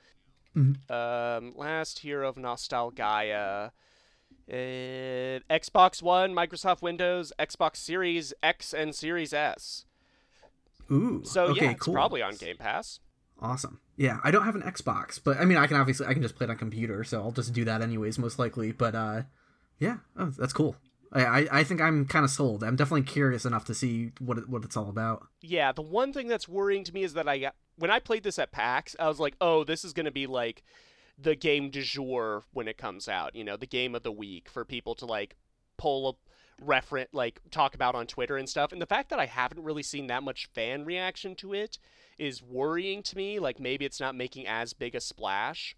Mhm. Um, Last Hero of Nostalgaia. uh, Xbox One, Microsoft Windows, Xbox Series X and Series S. Ooh. So okay, yeah, it's cool. probably on Game Pass. Awesome. Yeah, I don't have an Xbox, but I mean, I can obviously I can just play it on computer, so I'll just do that anyways, most likely. But uh, yeah, oh, that's cool. I I, I think I'm kind of sold. I'm definitely curious enough to see what it, what it's all about. Yeah, the one thing that's worrying to me is that I got when I played this at PAX, I was like, oh, this is gonna be like the game du jour when it comes out. You know, the game of the week for people to like pull a reference, like talk about on Twitter and stuff. And the fact that I haven't really seen that much fan reaction to it is worrying to me. Like maybe it's not making as big a splash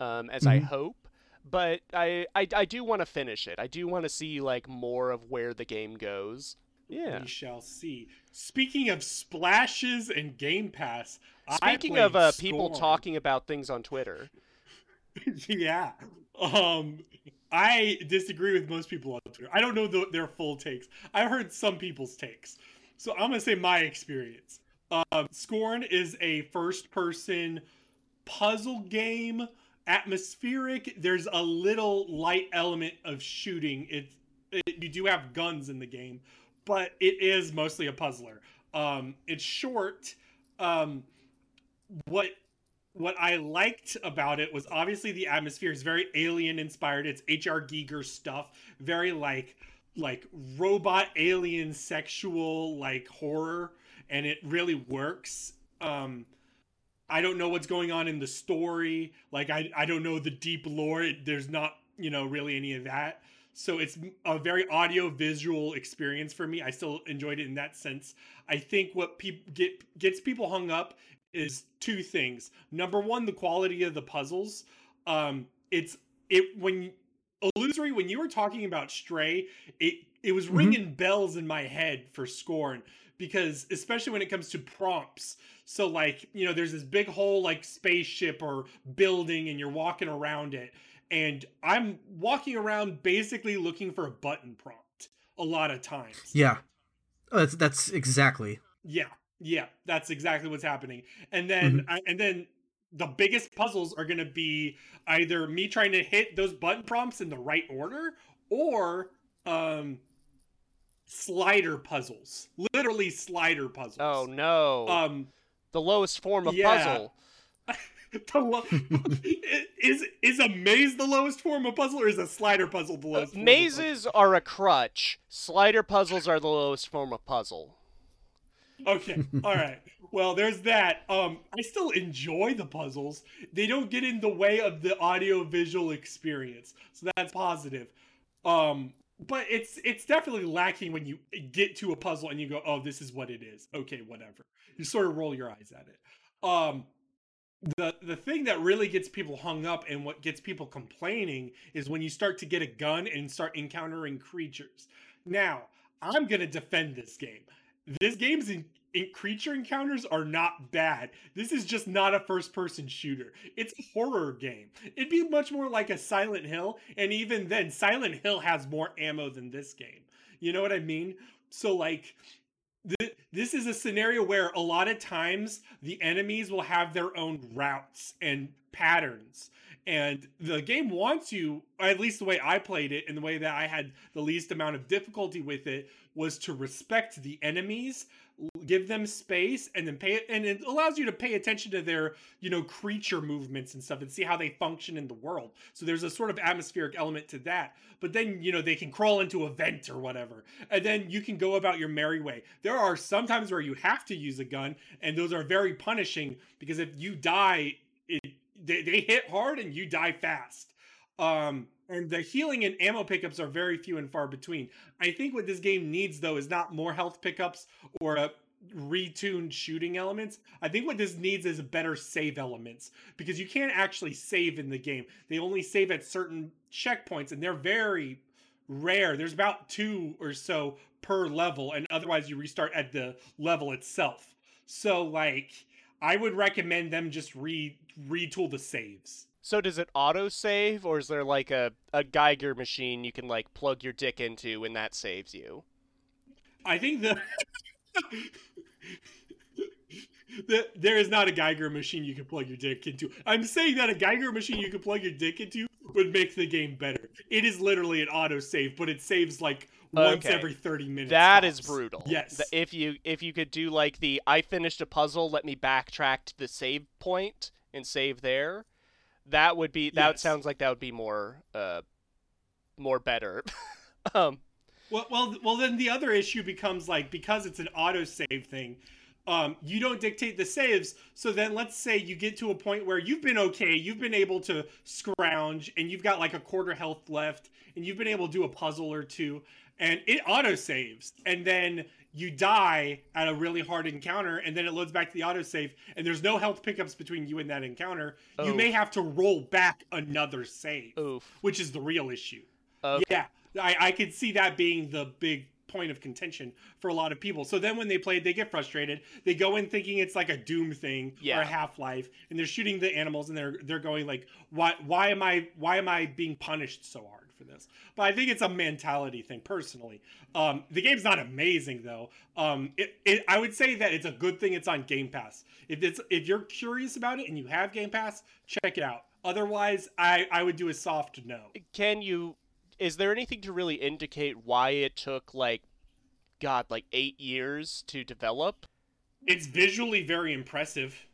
um, as I Mhm. hope. But I, I, I do want to finish it. I do want to see like more of where the game goes. Yeah. We shall see. Speaking of splashes and Game Pass, Speaking of uh, people talking about things on Twitter, yeah. Um, I disagree with most people on Twitter. I don't know the, their full takes. I've heard some people's takes. So I'm going to say my experience. Um, Scorn is a first person puzzle game, atmospheric. There's a little light element of shooting. It, it you do have guns in the game, but it is mostly a puzzler. Um, it's short. Um, what what I liked about it was obviously the atmosphere is very alien inspired. It's H.R. Giger stuff, very like like robot alien sexual like horror, and it really works Um, I don't know what's going on in the story. Like I I don't know the deep lore. There's not you know really any of that. So it's a very audio visual experience for me. I still enjoyed it in that sense. I think what people get gets people hung up is two things. Number one, the quality of the puzzles. Um, it's it when illusory when you were talking about Stray, it it was ringing mm-hmm. bells in my head for Scorn because especially when it comes to prompts. So like, you know, there's this big whole like spaceship or building and you're walking around it and I'm walking around basically looking for a button prompt a lot of times. Yeah. Oh, that's that's exactly. Yeah. Yeah, that's exactly what's happening. And then mm-hmm. I, and then the biggest puzzles are going to be either me trying to hit those button prompts in the right order or um slider puzzles. Literally slider puzzles. Oh no. Um the lowest form of yeah. puzzle. the lo- is is a maze the lowest form of puzzle or is a slider puzzle the lowest uh, mazes are a crutch slider puzzles are the lowest form of puzzle okay all right well there's that um i still enjoy the puzzles they don't get in the way of the audio visual experience so that's positive um but it's it's definitely lacking when you get to a puzzle and you go, "Oh, this is what it is." Okay, whatever. You sort of roll your eyes at it. Um, the the thing that really gets people hung up and what gets people complaining is when you start to get a gun and start encountering creatures. Now, I'm gonna defend this game. This game's in creature encounters are not bad. This is just not a first person shooter. It's a horror game. It'd be much more like a Silent Hill, and even then, Silent Hill has more ammo than this game. You know what I mean? So, like, th- this is a scenario where a lot of times the enemies will have their own routes and patterns. And the game wants you, at least the way I played it and the way that I had the least amount of difficulty with it, was to respect the enemies give them space and then pay it and it allows you to pay attention to their you know creature movements and stuff and see how they function in the world. So there's a sort of atmospheric element to that. But then you know they can crawl into a vent or whatever. And then you can go about your merry way. There are some times where you have to use a gun and those are very punishing because if you die it, they, they hit hard and you die fast. Um and the healing and ammo pickups are very few and far between. I think what this game needs though is not more health pickups or a retuned shooting elements. I think what this needs is better save elements because you can't actually save in the game. They only save at certain checkpoints and they're very rare. There's about 2 or so per level and otherwise you restart at the level itself. So like I would recommend them just re retool the saves. So does it auto save, or is there like a, a Giger machine you can like plug your dick into and that saves you? I think the, the there is not a Giger machine you can plug your dick into. I'm saying that a Giger machine you can plug your dick into would make the game better. It is literally an auto save, but it saves like once okay. every 30 minutes. That is brutal. Yes. If you if you could do like the I finished a puzzle, let me backtrack to the save point and save there that would be that yes. sounds like that would be more uh more better. um well, well, well. Then the other issue becomes like because it's an auto save thing, um, you don't dictate the saves. So then, let's say you get to a point where you've been okay, you've been able to scrounge, and you've got like a quarter health left, and you've been able to do a puzzle or two, and it auto saves, and then you die at a really hard encounter and then it loads back to the autosave and there's no health pickups between you and that encounter, you may have to roll back another save, Oof. which is the real issue. Okay. Yeah, I, I could see that being the big point of contention for a lot of people. So then when they play, they get frustrated. They go in thinking it's like a Doom thing yeah. or a Half Life, and they're shooting the animals, and they're they're going like, why why am I why am I being punished so hard? for this. But I think it's a mentality thing personally. Um, the game's not amazing though. Um, it, it, I would say that it's a good thing it's on Game Pass. If it's if you're curious about it and you have Game Pass, check it out. Otherwise, I I would do a soft no. Can you? Is there anything to really indicate why it took like, God, like eight years to develop? It's visually very impressive.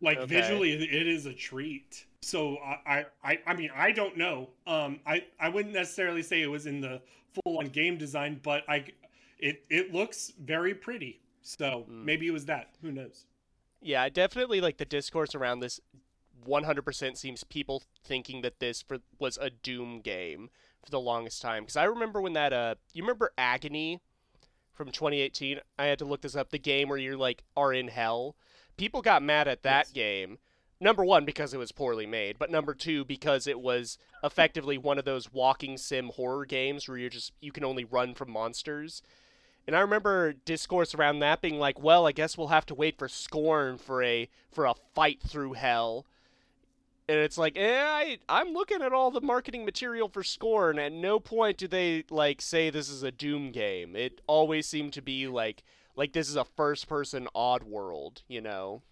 Like okay. visually, it is a treat so I, I I mean I don't know. Um, I I wouldn't necessarily say it was in the full on game design, but I it it looks very pretty. So mm. maybe it was that. Who knows? Yeah, definitely like the discourse around this 100% seems people thinking that this for, was a Doom game for the longest time. Because I remember when that, uh, you remember Agony from 2018? I had to look this up. The game where you're like, are in hell. People got mad at that Yes. game. Number one, because it was poorly made, but number two, because it was effectively one of those walking sim horror games where you're just, you can only run from monsters. And I remember discourse around that being like, well, I guess we'll have to wait for Scorn for a for a fight through hell. And it's like, eh, I, I'm looking at all the marketing material for Scorn. And at no point do they like say this is a Doom game. It always seemed to be like like this is a first person odd world, you know.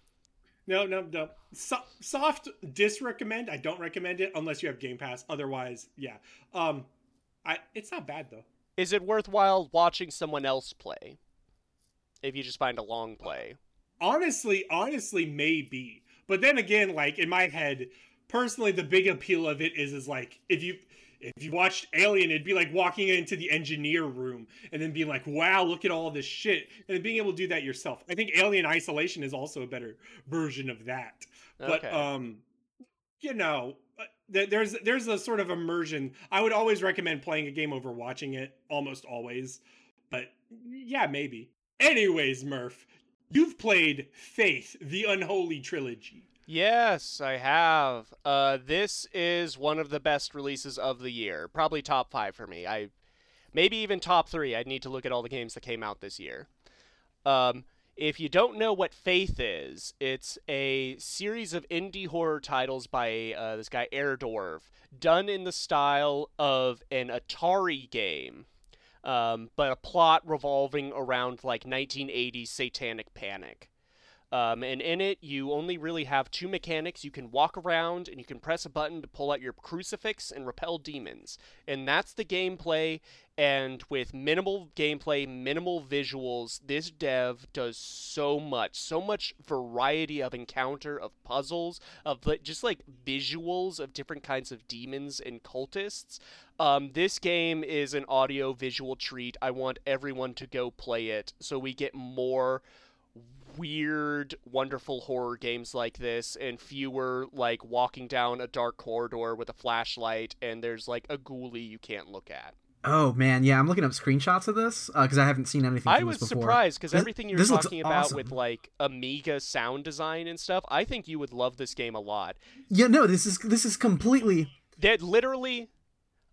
No, no, no. So- soft disrecommend. I don't recommend it unless you have Game Pass. Otherwise, yeah. Um, I it's not bad though. Is it worthwhile watching someone else play? If you just find a long play. Honestly, honestly, maybe. But then again, like in my head, personally, the big appeal of it is is like if you if you watched Alien, it'd be like walking into the engineer room and then being like, "Wow, look at all this shit," and then being able to do that yourself. I think Alien Isolation is also a better version of that. But um, you know, uh, there's there's a sort of immersion. I would always recommend playing a game over watching it, almost always. But yeah, maybe. Anyways, Murph, you've played Faith: The Unholy Trilogy. Yes, I have. Uh, this is one of the best releases of the year. Probably top five for me. I maybe even top three. I'd need to look at all the games that came out this year. Um, if you don't know what Faith is, it's a series of indie horror titles by uh, this guy Airdorf, done in the style of an Atari game, um, but a plot revolving around like 1980s satanic panic. Um, and in it, you only really have two mechanics. You can walk around and you can press a button to pull out your crucifix and repel demons. And that's the gameplay. And with minimal gameplay, minimal visuals, this dev does so much. So much variety of encounter, of puzzles, of just like visuals of different kinds of demons and cultists. Um, this game is an audio visual treat. I want everyone to go play it so we get more weird, wonderful horror games like this, and fewer like walking down a dark corridor with a flashlight and there's like a ghoulie you can't look at. Oh man, yeah, I'm looking up screenshots of this because I haven't seen anything. I was before. surprised because everything you're talking about awesome. with like Amiga sound design and stuff, I think you would love this game a lot. Yeah, no, this is this is completely. That literally,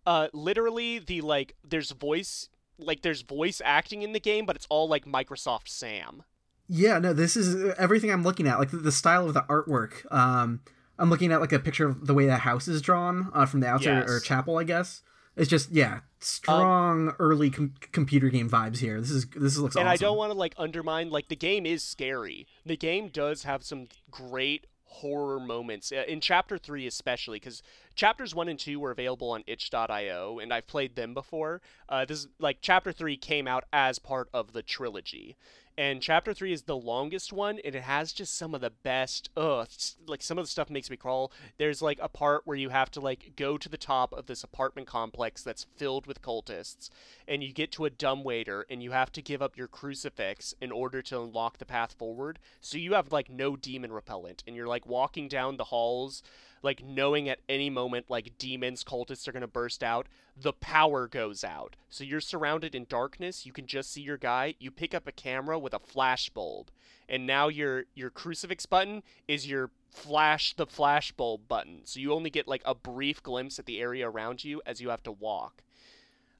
uh, literally the like there's voice like there's voice acting in the game, but it's all like Microsoft Sam. Yeah, no, this is everything I'm looking at. Like the, the style of the artwork. Um, I'm looking at like a picture of the way the house is drawn uh, from the outside or Yes. chapel, I guess. It's just yeah, strong early com- computer game vibes here. This is this looks awesome. and awesome. I don't want to like undermine like the game is scary. The game does have some great horror moments uh, in chapter 3 especially cuz chapters 1 and 2 were available on itch.io and I've played them before. Uh, this is like chapter 3 came out as part of the trilogy. And chapter 3 is the longest one and it has just some of the best ugh like some of the stuff makes me crawl. There's like a part where you have to like go to the top of this apartment complex that's filled with cultists and you get to a dumbwaiter and you have to give up your crucifix in order to unlock the path forward. So you have like no demon repellent and you're like walking down the halls like knowing at any moment like demons cultists are going to burst out the power goes out. So you're surrounded in darkness you can just see your guy you pick up a camera with a flash bulb. And now your your crucifix button is your flash the flash bulb button. So you only get like a brief glimpse at the area around you as you have to walk.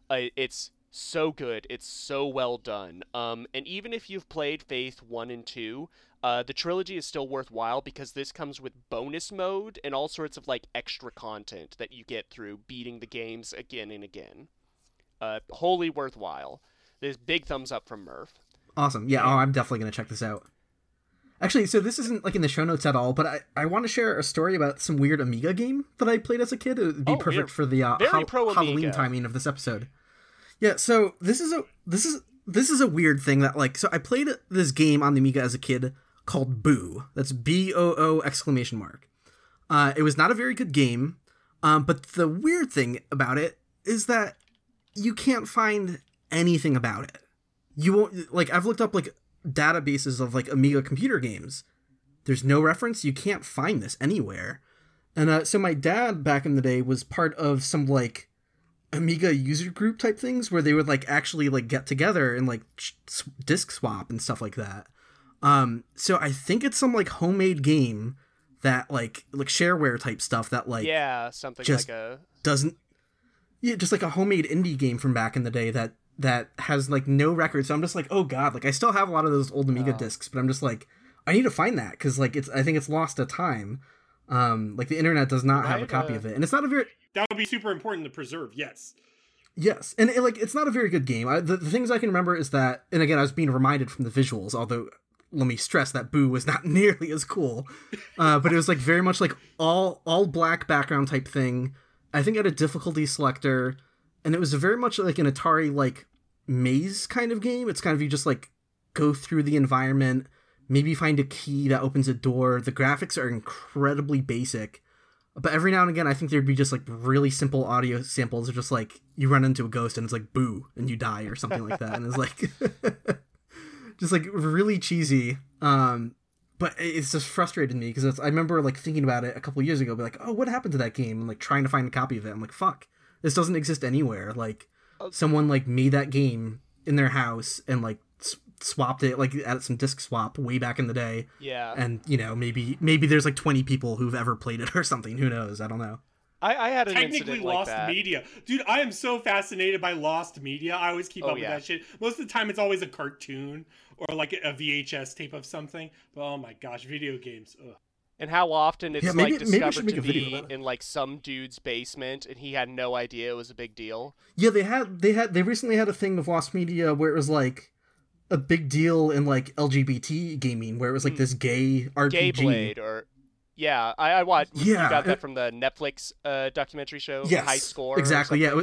Uh, it's so good. It's so well done. Um, and even if you've played Faith 1 and 2, uh, the trilogy is still worthwhile because this comes with bonus mode and all sorts of like extra content that you get through beating the games again and again. Uh, wholly worthwhile. There's big thumbs up from Murph. Awesome. Yeah, oh, I'm definitely gonna check this out. Actually, so this isn't like in the show notes at all, but I, I want to share a story about some weird Amiga game that I played as a kid. It would be Oh, perfect for the uh, pro Halloween timing of this episode. Yeah, so this is a this is this is a weird thing that like so I played this game on the Amiga as a kid called Boo. That's B O O exclamation mark. Uh, it was not a very good game, um, but the weird thing about it is that you can't find anything about it. You won't like I've looked up like databases of like Amiga computer games, there's no reference. You can't find this anywhere. And uh, so my dad back in the day was part of some like Amiga user group type things where they would like actually like get together and like disc swap and stuff like that. Um, so I think it's some like homemade game that like like shareware type stuff that like yeah, something just- like a doesn't yeah just like a homemade indie game from back in the day that that has like no record so i'm just like oh god like i still have a lot of those old amiga Oh. discs but i'm just like i need to find that because like it's i think it's lost to time um like the internet does not have a copy uh, of it and it's not a very That would be super important to preserve. Yes. Yes, and it, like it's not a very good game. I, the, the things I can remember is that, and again, I was being reminded from the visuals. Although, let me stress that Boo was not nearly as cool, uh, but it was like very much like all all black background type thing. I think it had a difficulty selector, and it was very much like an Atari like maze kind of game. It's kind of you just like go through the environment, maybe find a key that opens a door. The graphics are incredibly basic. But every now and again, I think there'd be just like really simple audio samples of just like you run into a ghost and it's like boo and you die or something like that, and it's like just like really cheesy. Um, but it's just frustrated me because I remember like thinking about it a couple years ago, be like, oh, what happened to that game? And like trying to find a copy of it. I'm like, fuck, this doesn't exist anywhere. Like someone like made that game in their house and like swapped it, like at some disc swap way back in the day yeah. and you know maybe maybe there's like 20 people who've ever played it or something who knows i don't know I, I had an Technically incident like lost that. media. Dude, I am so fascinated by lost media. I always keep Oh, up yeah. with that shit. Most of the time it's always a cartoon or like a VHS tape of something. But oh my gosh, video games. Ugh. and how often it's Yeah, maybe- like maybe discovered should make to a video be in like some dude's basement and he had no idea it was a big deal. yeah they had they had they recently had a thing of lost media where it was like a big deal in like lgbt gaming where it was like Mm. this gay rpg Gay Blade or yeah, I, I watched. Yeah, you got that from the Netflix uh, documentary show, yes High Score. or exactly yeah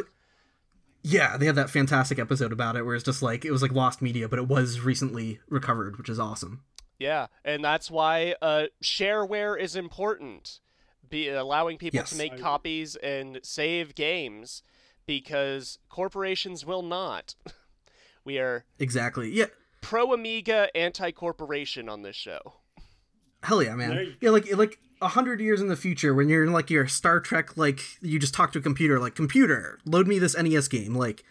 yeah they had that fantastic episode about it where it's just like it was like lost media but it was recently recovered which is awesome Yeah, and that's why uh, shareware is important. Be allowing people Yes. to make I- copies and save games because corporations will not. we are exactly yeah pro Amiga, anti corporation on this show. Hell yeah, man. you- Yeah, like like a hundred years in the future, when you're in like your Star Trek, like you just talk to a computer, like computer, load me this NES game. Like,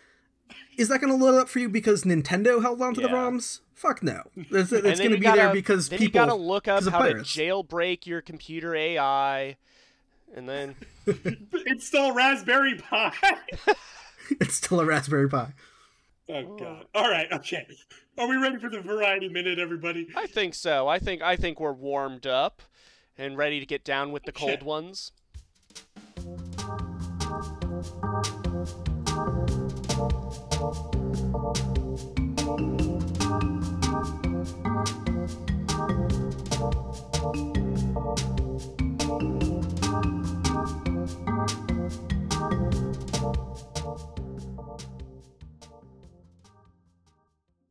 is that going to load up for you because Nintendo held on to the ROMs? Fuck no. It's, it's going to be there gotta- because then people. you gotta look up 'cause of how pirates. to jailbreak your computer AI, and then It's still Raspberry Pi. it's still a Raspberry Pi. oh god. All right, okay. Are we ready for the variety minute, everybody? I think so. I think I think we're warmed up and ready to get down with the cold Okay. ones.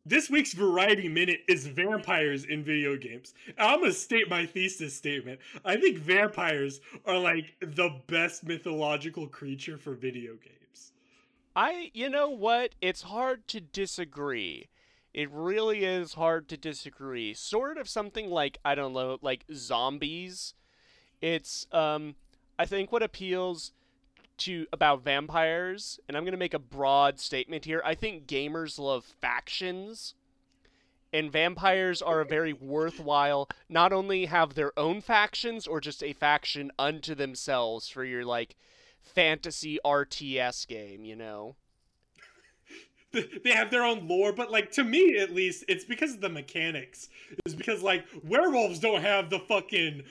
This week's variety minute is vampires in video games. I'm gonna state my thesis statement. I think vampires are like the best mythological creature for video games. I, you know what? It's hard to disagree. It really is hard to disagree. Sort of something like, I don't know, like zombies. It's, um, I think what appeals to about vampires, and I'm going to make a broad statement here. I think gamers love factions. And vampires are a very worthwhile, not only have their own factions or just a faction unto themselves for your, like, fantasy RTS game, you know? They have their own lore, but like to me at least, it's because of the mechanics. It's because like werewolves don't have the fucking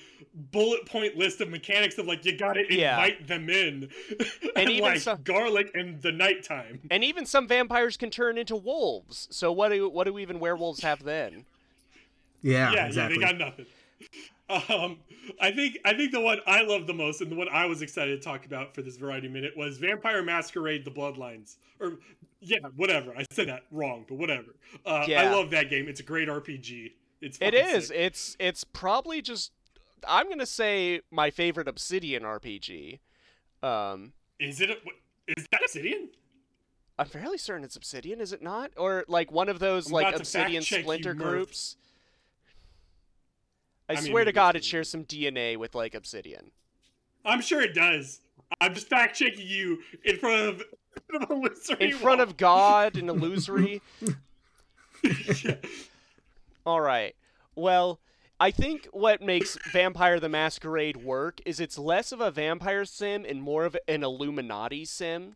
bullet point list of mechanics of like you gotta Yeah. invite them in, and, even like so- garlic in the nighttime. And even some vampires can turn into wolves. So what do what do even werewolves have then? Yeah, yeah, exactly. yeah, they got nothing. Um, I think I think the one I love the most and the one I was excited to talk about for this variety minute was Vampire Masquerade: The Bloodlines. Or yeah, whatever. I said that wrong, but whatever. Uh, I love that game. It's a great RPG. It's It is. sick. It's it's probably just I'm gonna say my favorite Obsidian RPG. Um, Is it? Is that Obsidian? I'm fairly certain it's Obsidian, is it not? Or like one of those I'm like Obsidian splinter groups. I, mean, swear to God, it shares some DNA with like Obsidian. I'm sure it does. I'm just fact checking you in front of, in front of, illusory In front of God and illusory. Yeah. All right. Well, I think what makes Vampire the Masquerade work is it's less of a vampire sim and more of an Illuminati sim.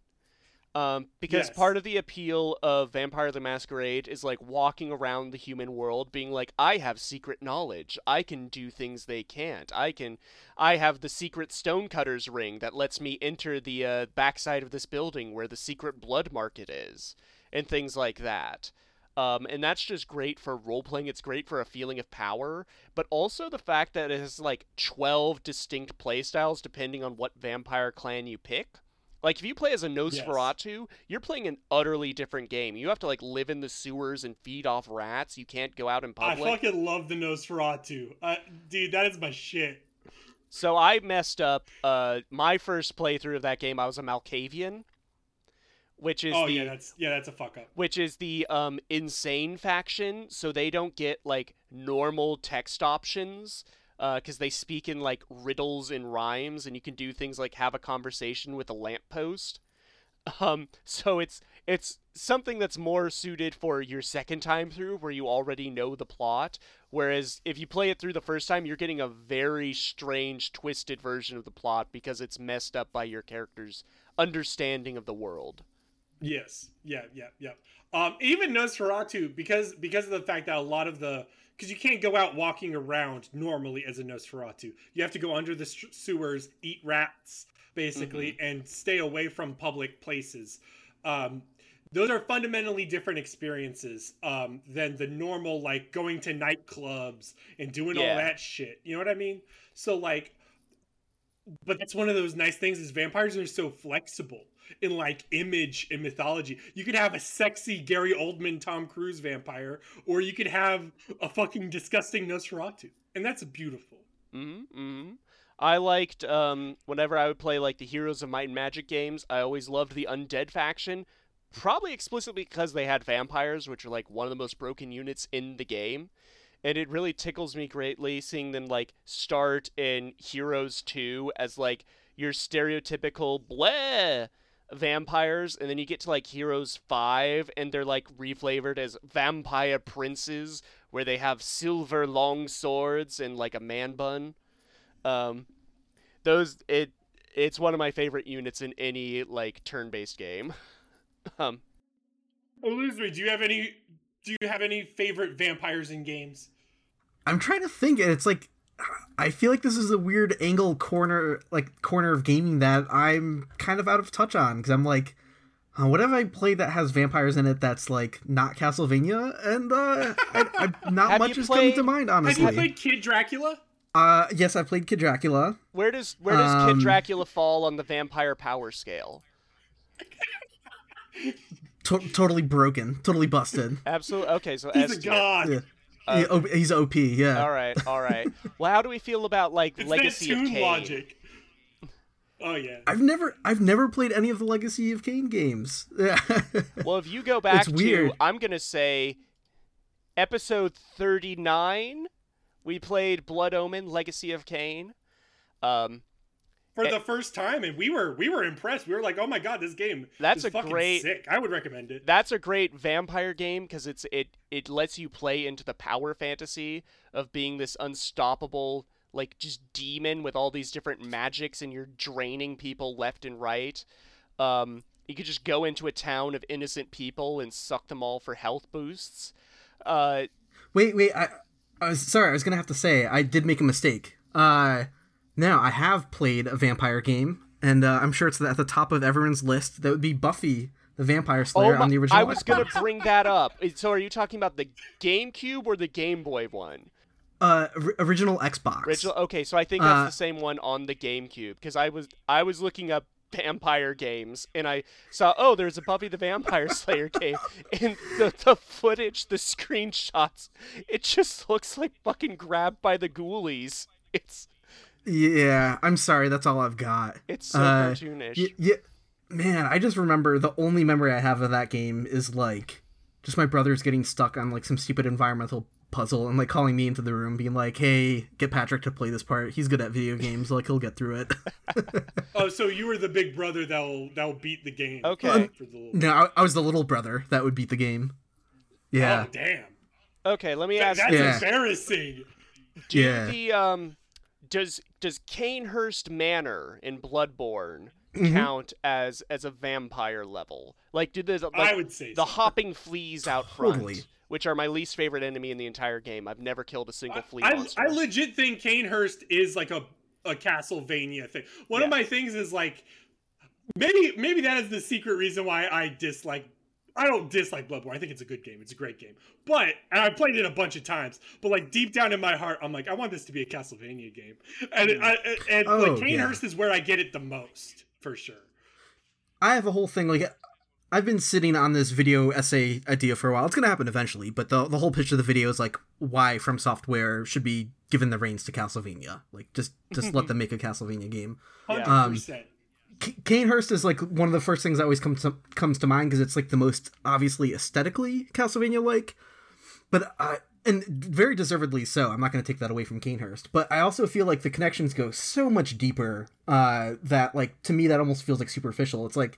Um, because Yes. part of the appeal of Vampire the Masquerade is like walking around the human world being like, I have secret knowledge. I can do things they can't. I can I have the secret stonecutters ring that lets me enter the uh, backside of this building where the secret blood market is, and things like that. Um, and that's just great for role playing. It's great for a feeling of power, but also the fact that it has like 12 distinct playstyles depending on what vampire clan you pick. Like if you play as a Nosferatu, you're playing an utterly different game. You have to like live in the sewers and feed off rats. You can't go out in public. I fucking love the Nosferatu. Uh, dude, that is my shit. So I messed up. Uh, my first playthrough of that game, I was a Malkavian, which is Oh the yeah, that's yeah, that's a fuck up. which is the um insane faction. So they don't get like normal text options because they speak in like riddles and rhymes, and you can do things like have a conversation with a lamppost. Um, so it's it's something that's more suited for your second time through, where you already know the plot. Whereas if you play it through the first time, you're getting a very strange, twisted version of the plot because it's messed up by your character's understanding of the world. Yes. Yeah, yeah, yeah. Um, even Nosferatu, because because of the fact that a lot of the because you can't go out walking around normally as a Nosferatu. You have to go under the sewers, eat rats, basically, and stay away from public places. Um, those are fundamentally different experiences um, than the normal, like going to nightclubs and doing Yeah. all that shit. You know what I mean? So like, but that's one of those nice things is vampires are so flexible in like image and mythology. You could have a sexy Gary Oldman, Tom Cruise vampire, or you could have a fucking disgusting Nosferatu, and that's beautiful. Mm-hmm. mm-hmm. I liked um, whenever I would play like the Heroes of Might and Magic games. I always loved the undead faction, probably explicitly because they had vampires, which are like one of the most broken units in the game. And it really tickles me greatly seeing them like start in Heroes 2 as like your stereotypical bleh vampires, and then you get to like Heroes 5 and they're like reflavored as vampire princes where they have silver long swords and like a man bun. Um, those it it's one of my favorite units in any like turn-based game. um, Illusory, do you have any? Do you have any favorite vampires in games? I'm trying to think. and It's like I feel like this is a weird angle corner, like corner of gaming that I'm kind of out of touch on because I'm like, uh, what have I played that has vampires in it that's like not Castlevania? And uh, I, I, not much you is coming to played- mind, Have honestly. you played Kid Dracula? uh, yes, I played Kid Dracula. where does where does Um, Kid Dracula fall on the vampire power scale? To- totally broken, totally busted. Absolutely. Okay, so He's S a god. Yeah. He- O- he's OP, yeah. All right, all right. Well, how do we feel about like It's Legacy that of tune logic. Oh yeah. I've never, I've never played any of the Legacy of Kain games. Well, if you go back It's weird. I'm gonna say, episode 39, we played Blood Omen: Legacy of Kain. Um, For Eh. the first time, and we were we were impressed. We were like, "Oh my god, this game That's is a fucking great- sick." I would recommend it. that's a great vampire game because it's it it lets you play into the power fantasy of being this unstoppable like just demon with all these different magics and you're draining people left and right um you could just go into a town of innocent people and suck them all for health boosts uh Wait, wait. I, I was sorry. I was gonna have to say I did make a mistake. Uh, now I have played a vampire game, and uh, I'm sure it's at the top of everyone's list. That would be Buffy the Vampire Slayer oh my- on the original. I was gonna Xbox. bring that up so are you talking about the GameCube or the Game Boy one uh original Xbox. Original. Okay, so I think that's Uh, the same one on the GameCube because I was I was looking up vampire games and I saw oh there's a Buffy the Vampire Slayer game and the the footage the screenshots it just looks like fucking grabbed by the ghoulies. It's Yeah, I'm sorry. That's all I've got. it's so Uh, cartoonish. Y- yeah, man. I just remember the only memory I have of that game is like just my brothers getting stuck on like some stupid environmental puzzle and like calling me into the room, being like, "Hey, get Patrick to play this part. He's good at video games. Like he'll get through it." Oh, so you were the big brother that'll that'll beat the game. Okay. For the little... no, I, I was the little brother that would beat the game. Yeah, Oh damn. Okay, let me That- ask that's you. Yeah. embarrassing. Do yeah. the um does does Cainhurst Manor in Bloodborne Mhm. count as as a vampire level? Like do the like, I would say the so. hopping fleas out front, Totally. which are my least favorite enemy in the entire game. I've never killed a single flea I. I legit think Cainhurst is like a a Castlevania thing. One of my things is like maybe maybe that is the secret reason why I dislike I don't dislike Bloodborne. I think it's a good game. It's a great game. But and I've played it a bunch of times. But like deep down in my heart, I'm like, I want this to be a Castlevania game. And I, and Oh, like yeah. Cainhurst is where I get it the most for sure. I have a whole thing like I've been sitting on this video essay idea for a while. It's gonna happen eventually, but the the whole pitch of the video is like why From Software should be given the reins to Castlevania. Like just just let them make a Castlevania game. Hundred Yeah. percent. K- Cainhurst is like one of the first things that always comes to, comes to mind because it's like the most obviously aesthetically Castlevania like, but I and very deservedly so. I'm not going to take that away from Cainhurst, but I also feel like the connections go so much deeper uh, that like to me that almost feels like superficial. It's like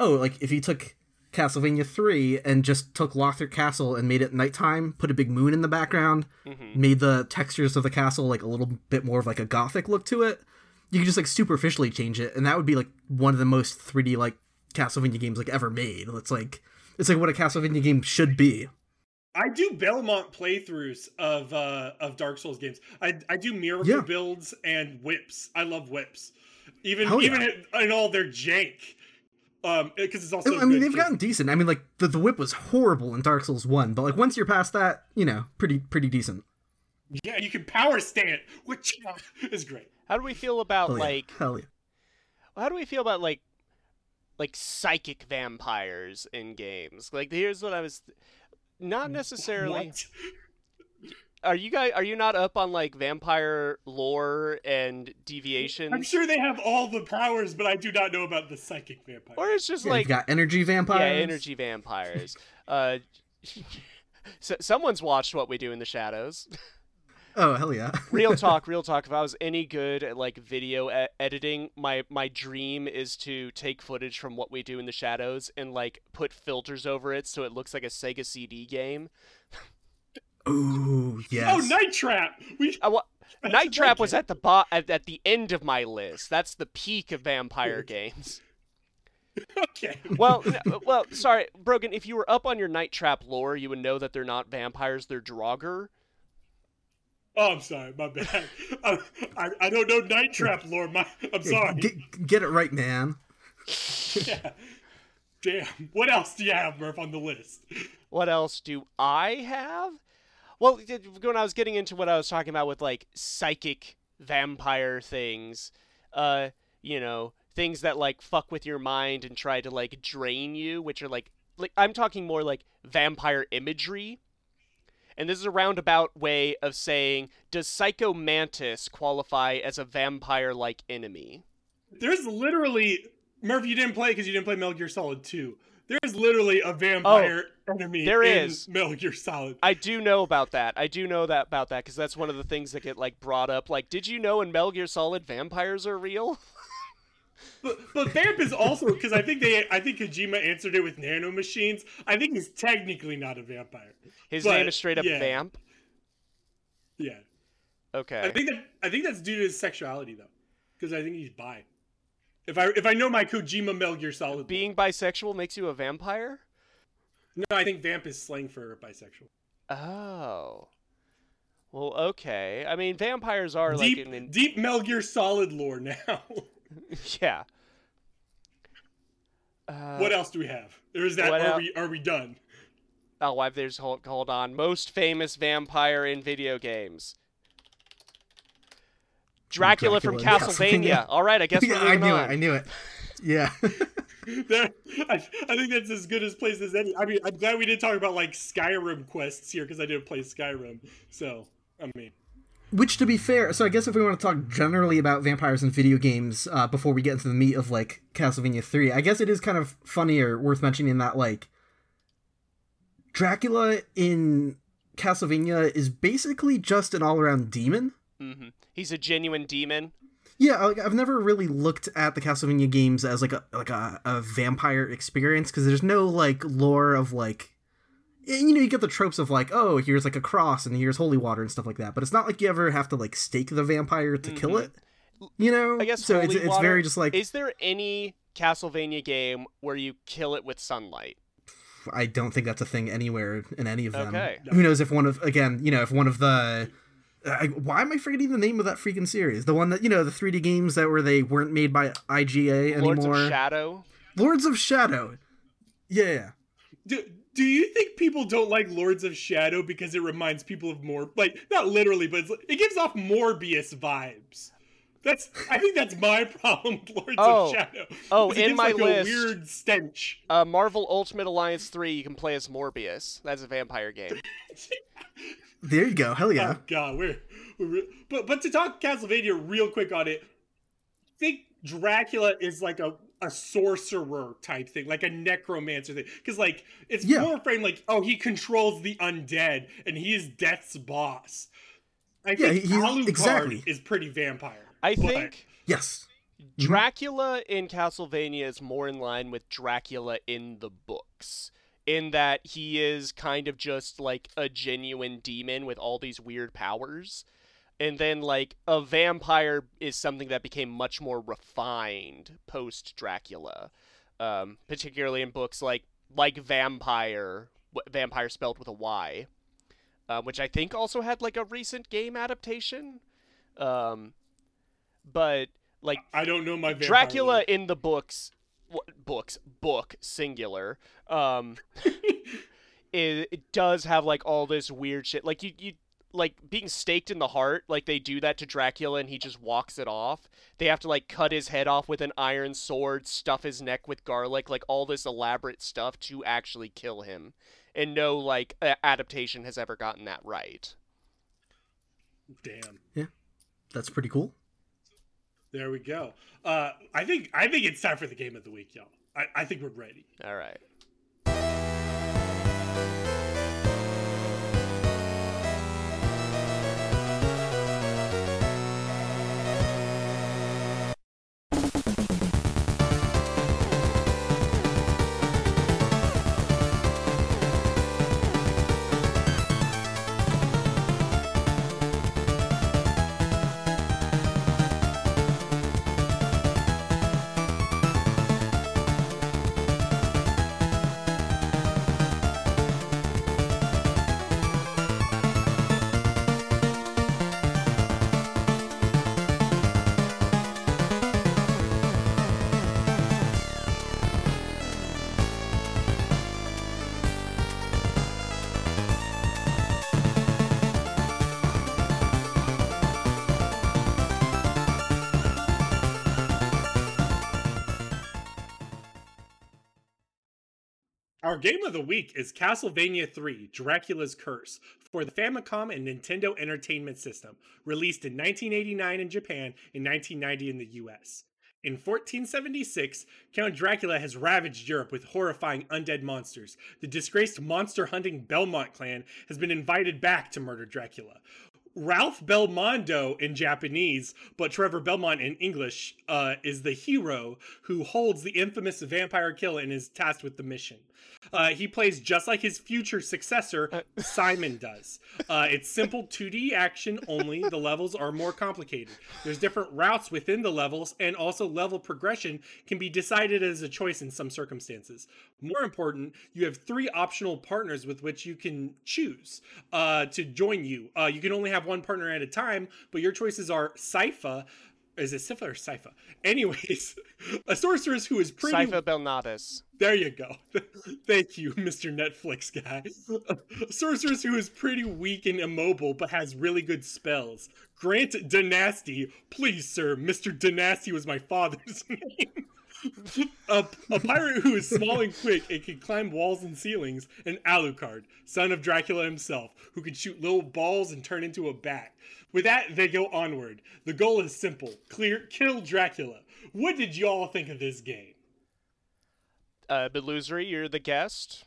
oh like if you took Castlevania 3 and just took Lothar Castle and made it nighttime, put a big moon in the background, Mm-hmm. made the textures of the castle like a little bit more of like a gothic look to it you could just like superficially change it and that would be like one of the most 3d like castlevania games like ever made it's like it's like what a castlevania game should be I do Belmont playthroughs of uh of Dark Souls games. I I do miracle Yeah. builds and whips. I love whips. Even Hell yeah. even in, in all their jank. Um because it's also I mean they've for- gotten decent i mean like the, the whip was horrible in dark souls 1 but like once you're past that you know pretty pretty decent Yeah, you can power stand, which is great. How do we feel about hell yeah like hell yeah how do we feel about like like psychic vampires in games? Like here's what I was not necessarily What? Are you guys are you not up on like vampire lore and deviations? I'm sure they have all the powers, but I do not know about the psychic vampire. Or it's just Yeah, like you've got energy vampires yeah, energy vampires. uh so, someone's watched what we do in the shadows. oh hell yeah real talk, real talk. If I was any good at like video e- editing, my my dream is to take footage from what we do in the shadows and like put filters over it so it looks like a Sega CD game. Ooh, yes Oh, Night Trap. We I wa- That's Night Trap was at the bo- at, at the end of my list. That's the peak of vampire games. okay. Well, n- well, sorry, Brogan. If you were up on your Night Trap lore, you would know that they're not vampires; they're Draugr. Oh, I'm sorry, my bad. I, I, I don't know Night Trap lore. My, I'm sorry. get, get it right man Yeah. Damn. What else do you have, Murph, on the list? What else do I have? Well, when I was getting into what I was talking about with like psychic vampire things, uh, you know, things that like fuck with your mind and try to like drain you, which are like like I'm talking more like vampire imagery. And this is a roundabout way of saying, does Psycho Mantis qualify as a vampire-like enemy? There's literally Murph. You didn't play because you didn't play Metal Gear Solid 2. There's literally a vampire oh, enemy. Oh, there in. Metal Gear Solid. I do know about that. I do know that about that because that's one of the things that get like brought up. Like, did you know in Metal Gear Solid vampires are real? But but Vamp is also because I think they I think Kojima answered it with nano machines. I think he's technically not a vampire. His But, name is straight up yeah. Vamp. Yeah. Okay. I think that I think that's due to his sexuality though, because I think he's bi. If I if I know my Kojima Metal Gear Solid, Being bisexual makes you a vampire? no, I think vamp is slang for bisexual. Oh. Well, okay. I mean, vampires are like deep an in- deep Metal Gear Solid lore now. yeah. Uh, what else do we have? Or is that are el- we are we done? Oh, I've, there's hold, hold on. Most famous vampire in video games. Dracula, from Dracula, Castlevania. Castlevania. All right, I guess we're yeah, I knew on. it I knew it yeah There- I, I think that's as good as place as any. I mean, I'm glad we didn't talk about like Skyrim quests here because I didn't play Skyrim. So I mean, Which, to be fair, so I guess if we want to talk generally about vampires and video games uh, before we get into the meat of like Castlevania Three, I guess it is kind of funny or worth mentioning that like Dracula in Castlevania is basically just an all-around demon. hmm He's a genuine demon. Yeah, like, I've never really looked at the Castlevania games as like a like a, a vampire experience because there's no like lore of like you know you get the tropes of like oh here's like a cross and here's holy water and stuff like that but it's not like you ever have to like stake the vampire to kill it you know Mm-hmm. I guess so holy it's, it's very just like Is there any Castlevania game where you kill it with sunlight? I don't think that's a thing anywhere in any of them. Okay. Who knows if one of again, you know, if one of the I, why am I forgetting the name of that freaking series? The one that you know, the 3D games that were they weren't made by IGA Lords anymore. Lords of Shadow. Lords of Shadow. Yeah, yeah. Do, do you think people don't like Lords of Shadow because it reminds people of more like not literally, but it's, it gives off Morbius vibes. That's I think that's my problem with Lords Oh. of Shadow. Oh, is it in gives, my like, list- a weird stench. Uh, Marvel Ultimate Alliance 3, you can play as Morbius. That's a vampire game. There you go. Hell yeah. Oh God, we're, we're re- but but to talk Castlevania real quick on it, I think Dracula is like a a sorcerer type thing, like a necromancer thing, because like it's Yeah. more framed like oh he controls the undead and he is death's boss. I Yeah, think he- he's- Alucard exactly. is pretty vampire. I but- think Yes. Mm-hmm. Dracula in Castlevania is more in line with Dracula in the books. In that he is kind of just like a genuine demon with all these weird powers. And then, like, a vampire is something that became much more refined post Dracula. Um, particularly in books like like Vampire, Vampire spelled with a Y, uh, which I think also had like a recent game adaptation. Um, but like I don't know my vampire Dracula in the books, books, book singular, um, it, it does have like all this weird shit. Like you, you, like being staked in the heart. Like they do that to Dracula, and he just walks it off. They have to like cut his head off with an iron sword, stuff his neck with garlic, like all this elaborate stuff to actually kill him. And no like a- adaptation has ever gotten that right. Damn. Yeah. That's pretty cool. There we go. Uh, I think I think it's time for the game of the week, y'all. I, I think we're ready. All right. Our game of the week is Castlevania 3 Dracula's Curse for the Famicom and Nintendo Entertainment System, released in 1989 in Japan and 1990 in the US. In 1476, Count Dracula has ravaged Europe with horrifying undead monsters. The disgraced monster hunting Belmont clan has been invited back to murder Dracula. Ralph Belmondo in Japanese, but Trevor Belmont in English, uh, is the hero who holds the infamous vampire kill and is tasked with the mission. Uh, he plays just like his future successor, Simon does. Uh, it's simple 2D action only. The levels are more complicated. There's different routes within the levels, and also level progression can be decided as a choice in some circumstances. More important, you have three optional partners with which you can choose uh, to join you. Uh, you can only have one partner at a time, but your choices are Sypha. Is it Sypha or Sypha? Anyways, a sorceress who is pretty Sypha Belnades. there you go. Thank you, Mr. Netflix guy. A sorceress who is pretty weak and immobile but has really good spells. Grant Danasty. Please, sir, Mr. Danasty was my father's name. A, a pirate who is small and quick and can climb walls and ceilings. And Alucard, son of Dracula himself, who can shoot little balls and turn into a bat. With that, they go onward. The goal is simple clear, kill Dracula. What did y'all think of this game? Uh, Belusory, you're the guest.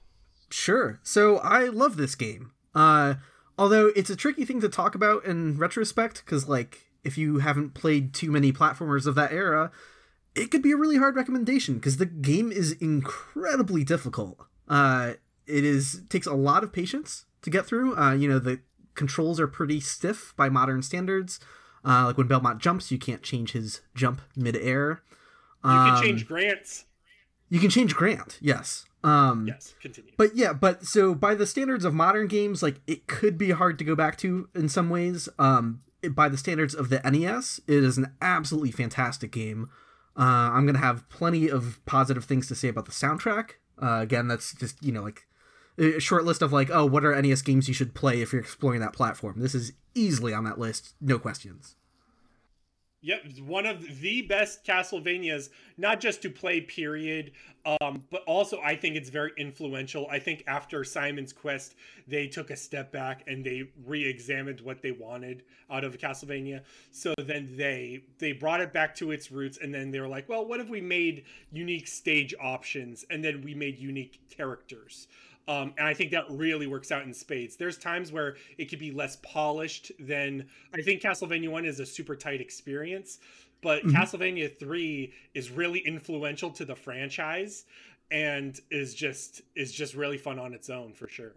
Sure. So I love this game. Uh, Although it's a tricky thing to talk about in retrospect, because like if you haven't played too many platformers of that era, it could be a really hard recommendation because the game is incredibly difficult. Uh, it is takes a lot of patience to get through. Uh, you know the controls are pretty stiff by modern standards. Uh, like when Belmont jumps, you can't change his jump mid-air. You can change Grant's. You can change Grant, yes. Um, Yes, continue. but yeah, but so by the standards of modern games, like it could be hard to go back to in some ways. Um, it- by the standards of the NES, it is an absolutely fantastic game. Uh, I'm gonna have plenty of positive things to say about the soundtrack. Uh, again, that's just you know like a short list of like, oh, what are NES games you should play if you're exploring that platform. This is easily on that list, no questions. Yep, one of the best Castlevanias, not just to play, period, um, but also I think it's very influential. I think after Simon's Quest, they took a step back and they re-examined what they wanted out of Castlevania. So then they they brought it back to its roots, and then they were like, well, what if we made unique stage options, and then we made unique characters. Um, and I think that really works out in spades. There's times where it could be less polished than I think Castlevania 1 is a super tight experience, but Castlevania 3 is really influential to the franchise and is just is just really fun on its own for sure.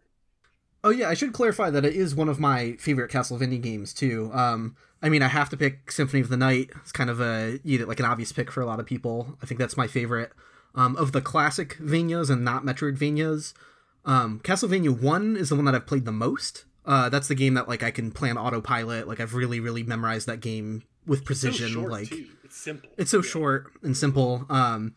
Oh yeah, I should clarify that it is one of my favorite Castlevania games too. Um, I mean, I have to pick Symphony of the Night. It's kind of a you know, like an obvious pick for a lot of people. I think that's my favorite um, of the classic Vanias and not Metroidvanias. Um, Castlevania One is the one that I've played the most. Uh, that's the game that like I can play on autopilot. Like I've really, really memorized that game with So precision. short like too. It's simple. it's so Yeah. short and simple. Um,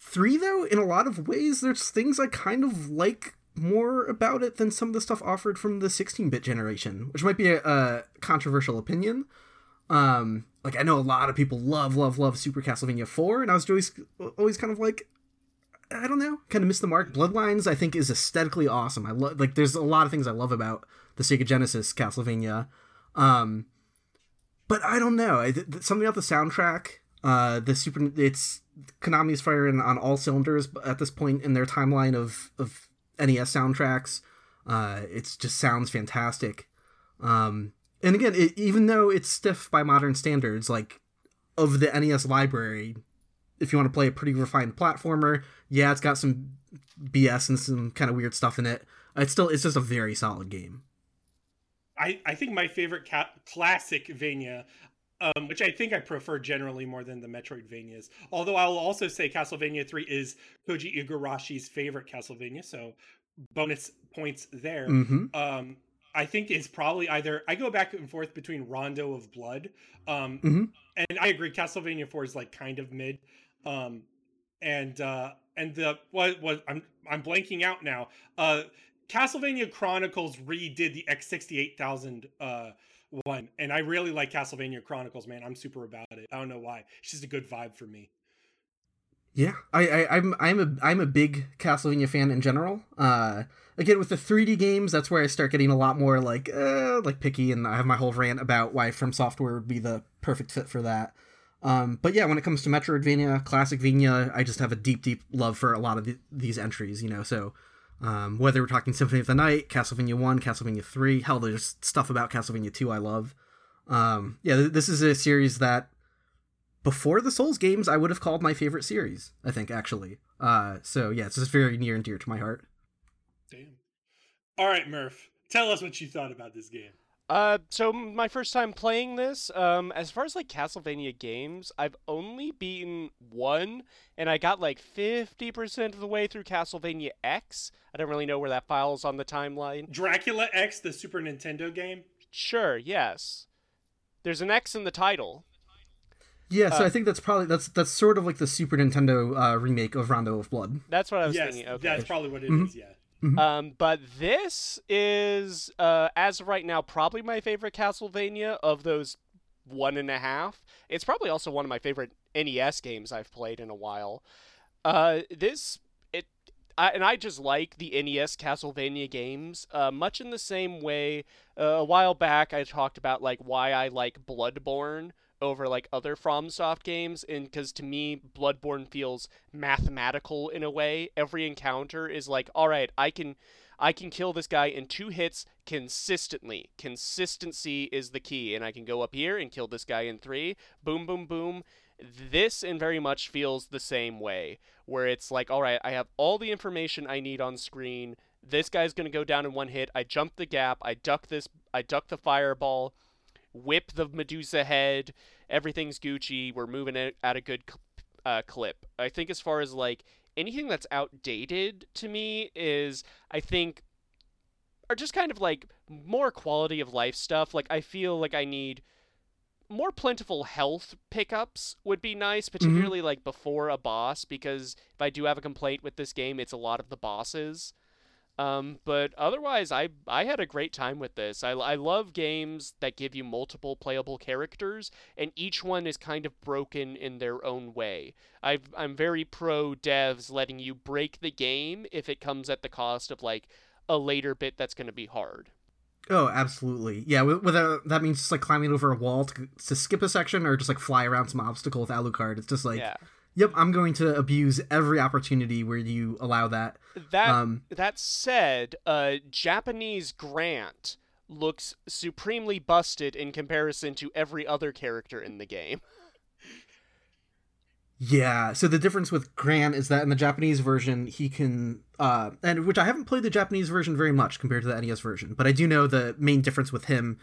three though, in a lot of ways, there's things I kind of like more about it than some of the stuff offered from the 16-bit generation, which might be a, a controversial opinion. Um, like I know a lot of people love, love, love Super Castlevania 4, and I was always, always kind of like, I don't know, kind of missed the mark. Bloodlines, I think, is aesthetically awesome. I love, like, there's a lot of things I love about the Sega Genesis Castlevania. Um, but I don't know. I, th- th- something about the soundtrack. Uh, the super. It's Konami's firing on all cylinders at this point in their timeline of of NES soundtracks. Uh, it's just sounds fantastic. Um, and again, it, even though it's stiff by modern standards, like of the NES library, if you want to play a pretty refined platformer, yeah, it's got some BS and some kind of weird stuff in it. It's still it's just a very solid game. I, I think my favorite ca- classic Vania, um, which I think I prefer generally more than the Metroidvanias. Although I will also say Castlevania 3 is Koji Igarashi's favorite Castlevania, so bonus points there. Mm-hmm. Um, I think is probably either I go back and forth between Rondo of Blood, um, Mhm. and I agree Castlevania 4 is like kind of mid, um, and uh, and the what what I'm I'm blanking out now. Uh, Castlevania Chronicles redid the X68000 uh one, and I really like Castlevania Chronicles, man. I'm super about it. I don't know why. It's just a good vibe for me. Yeah, I, I I'm I'm a I'm a big Castlevania fan in general. Uh, again with the 3D games, that's where I start getting a lot more like uh, like picky, and I have my whole rant about why From Software would be the perfect fit for that. Um, but yeah, when it comes to Metroidvania, Classic Vania, I just have a deep, deep love for a lot of the, these entries. You know, so um, whether we're talking Symphony of the Night, Castlevania One, Castlevania Three, hell, there's stuff about Castlevania Two I love. Um, yeah, th- this is a series that before the Souls games, I would have called my favorite series. I think actually. Uh, so yeah, it's just very near and dear to my heart. Damn. All right, Murph. Tell us what you thought about this game. Uh, so my first time playing this, um, as far as like Castlevania games, I've only beaten one, and I got like fifty percent of the way through Castlevania X. I don't really know where that files on the timeline. Dracula X, the Super Nintendo game. Sure, yes. There's an X in the title. Yeah, so Uh, I think that's probably that's that's sort of like the Super Nintendo uh, remake of Rondo of Blood. That's what I was yes, thinking. Okay. Yeah, that's probably what it is. Mhm. Yeah. Um, but this is, uh, as of right now, probably my favorite Castlevania of those one and a half. It's probably also one of my favorite NES games I've played in a while. Uh, this it, I, and I just like the NES Castlevania games, uh, much in the same way. Uh, a while back, I talked about like why I like Bloodborne over like other FromSoft games, and because to me, Bloodborne feels mathematical in a way. Every encounter is like, all right, I can, I can kill this guy in two hits consistently. Consistency is the key, and I can go up here and kill this guy in three. Boom, boom, boom. This and very much feels the same way, where it's like, all right, I have all the information I need on screen. This guy's gonna go down in one hit. I jump the gap. I duck this. I duck the fireball. Whip the Medusa head. Everything's Gucci. We're moving at a good uh, clip. I think as far as like anything that's outdated to me is I think are just kind of like more quality of life stuff. Like I feel like I need more plentiful health pickups would be nice, particularly mm-hmm. like before a boss, because if I do have a complaint with this game, it's a lot of the bosses. Um, but otherwise, I I had a great time with this. I, I love games that give you multiple playable characters, and each one is kind of broken in their own way. i I'm very pro devs letting you break the game if it comes at the cost of like a later bit that's going to be hard. Oh, absolutely. Yeah, whether that means just like climbing over a wall to, to skip a section or just like fly around some obstacle with Alucard. It's just like yeah. Yep, I'm going to abuse every opportunity where you allow that. That um, that said, uh, Japanese Grant looks supremely busted in comparison to every other character in the game. Yeah, so the difference with Grant is that in the Japanese version he can uh and which I haven't played the Japanese version very much compared to the NES version, but I do know the main difference with him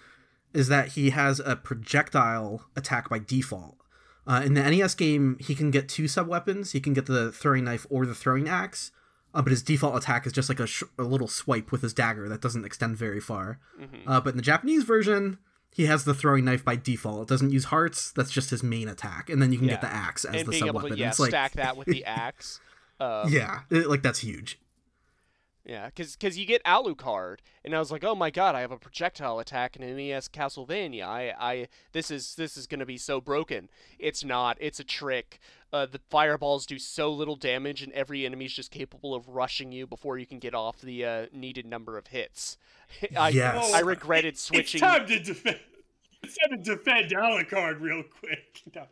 is that he has a projectile attack by default. Uh, in the NES game, he can get two sub weapons. He can get the throwing knife or the throwing axe, uh, but his default attack is just like a, sh- a, little swipe with his dagger that doesn't extend very far. Mm-hmm. Uh, but in the Japanese version, he has the throwing knife by default. It doesn't use hearts. That's just his main attack, and then you can yeah. get the axe as and the sub weapon. Yeah, it's like... stack that with the axe. Um, yeah, it, like that's huge. Yeah, because cause you get Alucard, and I was like, oh my god, I have a projectile attack in an NES Castlevania. I, I, this is this is gonna be so broken. It's not. It's a trick. Uh, the fireballs do so little damage, and every enemy's just capable of rushing you before you can get off the uh, needed number of hits. I, yes. I regretted switching. It's time to defend. It's time to defend Alucard real quick. No.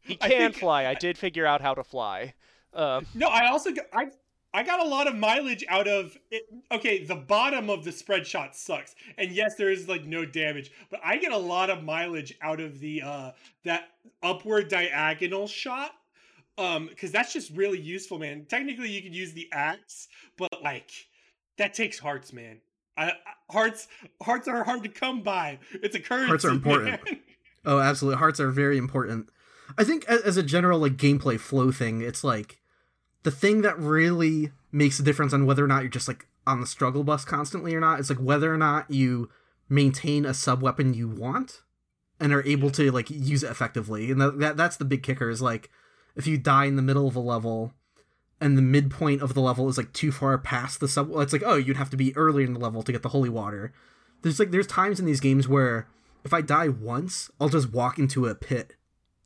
He can I think, fly. I did figure out how to fly. Uh, no, I also got, I I got a lot of mileage out of it. Okay, the bottom of the spread shot sucks, and yes, there is like no damage, but I get a lot of mileage out of the uh that upward diagonal shot, um, because that's just really useful, man. Technically, you could use the axe, but like that takes hearts, man. I, I, hearts hearts are hard to come by. It's a currency. Hearts are important. Man. Oh, absolutely. Hearts are very important. I think as a general like gameplay flow thing, it's like the thing that really makes a difference on whether or not you're just like on the struggle bus constantly or not is like whether or not you maintain a sub weapon you want and are able to like use it effectively. And that that's the big kicker is like if you die in the middle of a level and the midpoint of the level is like too far past the sub it's like oh you'd have to be earlier in the level to get the holy water. There's like there's times in these games where if i die once i'll just walk into a pit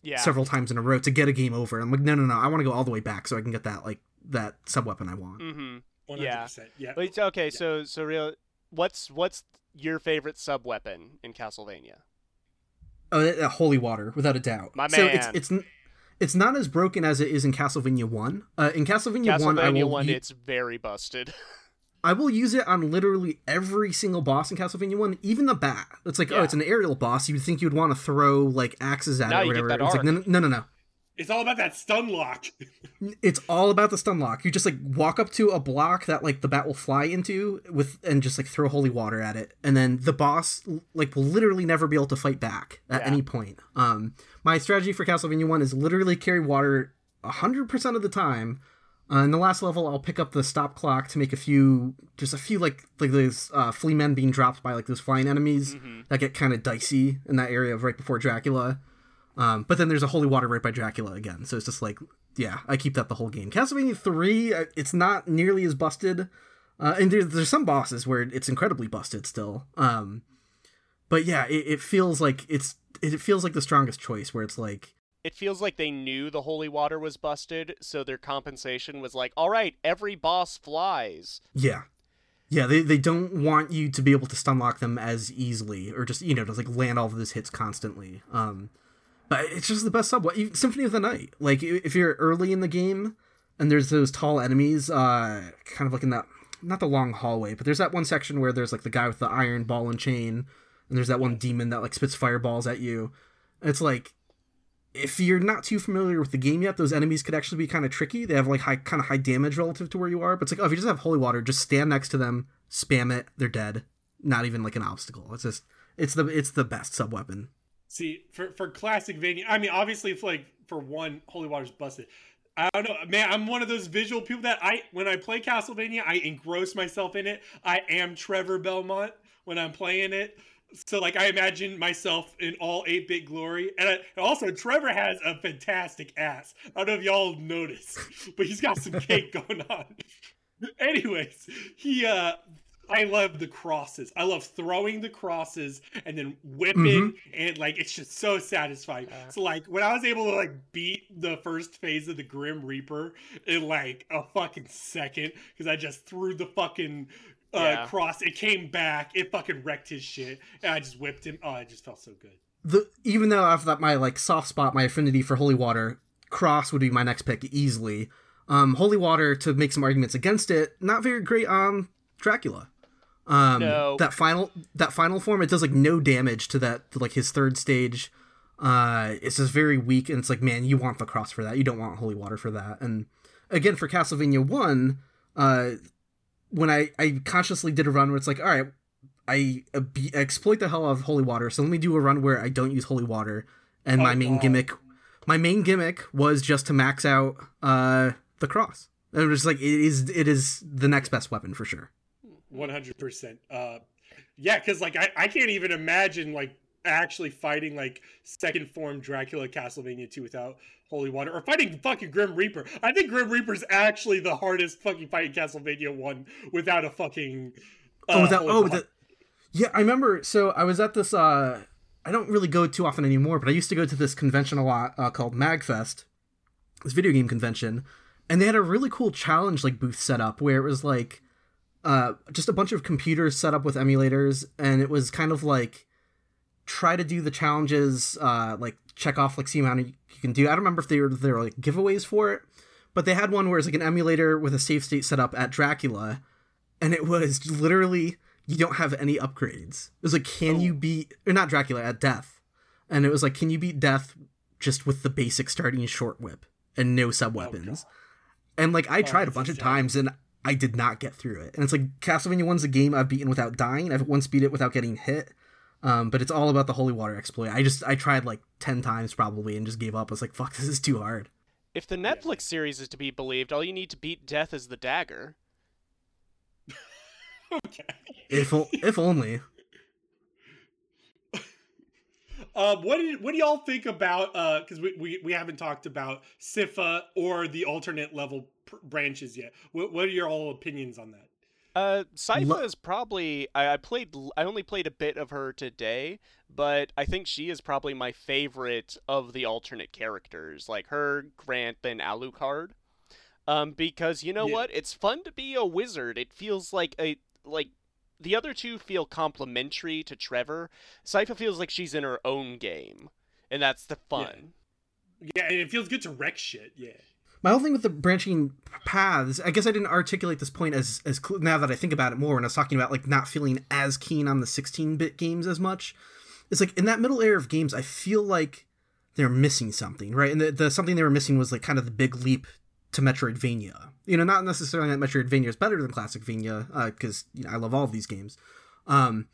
yeah. several times in a row to get a game over. I'm like, no, no, no, I want to go all the way back so I can get that like that sub weapon I want. Mm-hmm. Yeah, yeah. But, okay, yeah. so so real. What's what's your favorite sub weapon in Castlevania? Oh, uh, holy water, without a doubt. My man. So it's it's it's not as broken as it is in Castlevania One. Uh, in Castlevania, Castlevania One, I will, One, it's very busted. I will use it on literally every single boss in Castlevania One, even the bat. It's like, oh, yeah. oh, it's an aerial boss. You'd think you'd want to throw like axes at now it or whatever. It's like, no, no, no, no. It's all about that stun lock. it's all about the stun lock. You just like walk up to a block that like the bat will fly into with and just like throw holy water at it, and then the boss like will literally never be able to fight back at yeah. any point. Um, my strategy for Castlevania One is literally carry water hundred percent of the time uh, in the last level, I'll pick up the stop clock to make a few, just a few like like those uh, flea men being dropped by like those flying enemies mm-hmm. that get kind of dicey in that area of right before Dracula. Um, but then there's a holy water right by Dracula again, so it's just like yeah, I keep that the whole game. Castlevania three, uh, it's not nearly as busted, uh, and there's, there's some bosses where it's incredibly busted still. Um, but yeah, it, it feels like it's it feels like the strongest choice where it's like it feels like they knew the holy water was busted, so their compensation was like, all right, every boss flies. Yeah. Yeah, they, they don't want you to be able to stun lock them as easily or just, you know, just like land all of those hits constantly. Um, but it's just the best subway. Symphony of the Night. Like, if you're early in the game and there's those tall enemies, uh, kind of like in that not the long hallway, but there's that one section where there's like the guy with the iron ball and chain, and there's that one demon that like spits fireballs at you. It's like if you're not too familiar with the game yet, those enemies could actually be kind of tricky. They have like high kind of high damage relative to where you are. But it's like, oh, if you just have holy water, just stand next to them, spam it, they're dead. Not even like an obstacle. It's just it's the it's the best sub weapon. See, for for classic Vania, I mean, obviously, if like for one, holy water's busted. I don't know, man. I'm one of those visual people that I, when I play Castlevania, I engross myself in it. I am Trevor Belmont when I'm playing it so like I imagine myself in all 8-bit glory, and, I, also Trevor has a fantastic ass. I don't know if y'all noticed, but he's got some cake going on. Anyways, he uh I love the crosses. I love throwing the crosses and then whipping mm-hmm. and like it's just so satisfying. Uh, so like when I was able to like beat the first phase of the Grim Reaper in like a fucking second because I just threw the fucking uh, yeah. cross. It came back. It fucking wrecked his shit, and I just whipped him. Oh, it just felt so good. The even though I've got my like soft spot, my affinity for holy water, cross would be my next pick easily. Um, holy water to make some arguments against it. Not very great on Dracula. Um, no. that final that final form, it does like no damage to that to, like his third stage. Uh, it's just very weak, and it's like, man, you want the cross for that. You don't want holy water for that. And again, for Castlevania One, uh, when I I consciously did a run where it's like, all right, I uh, be, exploit the hell out of holy water, so let me do a run where I don't use holy water, and oh, my main wow. gimmick, my main gimmick was just to max out uh the cross. And it was like it is it is the next best weapon for sure. One hundred percent. Uh, yeah, because like I I can't even imagine like actually fighting like second form Dracula Castlevania 2 without holy water or fighting fucking Grim Reaper. I think Grim Reaper's actually the hardest fucking fight in Castlevania 1 without a fucking uh, Oh, without oh, the, Yeah, I remember so I was at this uh I don't really go too often anymore, but I used to go to this convention a lot uh, called Magfest. This video game convention, and they had a really cool challenge like booth set up where it was like uh just a bunch of computers set up with emulators and it was kind of like try to do the challenges, uh, like check off like see amount you can do. I don't remember if they were there were like giveaways for it, but they had one where it's like an emulator with a save state set up at Dracula, and it was literally you don't have any upgrades. It was like, can oh. you beat or not Dracula at Death, and it was like, can you beat Death just with the basic starting short whip and no sub weapons? Oh, and like I oh, tried a bunch of times and I did not get through it. And it's like Castlevania One's a game I've beaten without dying. I've once beat it without getting hit. Um, but it's all about the holy water exploit. I just I tried like ten times probably and just gave up. I was like, fuck, this is too hard. If the Netflix yeah. series is to be believed, all you need to beat death is the dagger. okay. If if only. Uh, what do what do y'all think about? Uh? Because uh, we, we we haven't talked about Sypha or the alternate level pr- branches yet. What what are your all opinions on that? Uh, Sypha is probably I, I played I only played a bit of her today, but I think she is probably my favorite of the alternate characters, like her, Grant, and Alucard. Um, because you know yeah. what? It's fun to be a wizard. It feels like a like the other two feel complementary to Trevor. Sypha feels like she's in her own game, and that's the fun. Yeah, yeah and it feels good to wreck shit. Yeah my whole thing with the branching paths i guess i didn't articulate this point as as cl- now that i think about it more when i was talking about like not feeling as keen on the 16-bit games as much. It's like in that middle era of games i feel like they're missing something right? And the, the something they were missing was like kind of the big leap to metroidvania. You know not necessarily that metroidvania is better than classic vania because uh, you know i love all of these games. Um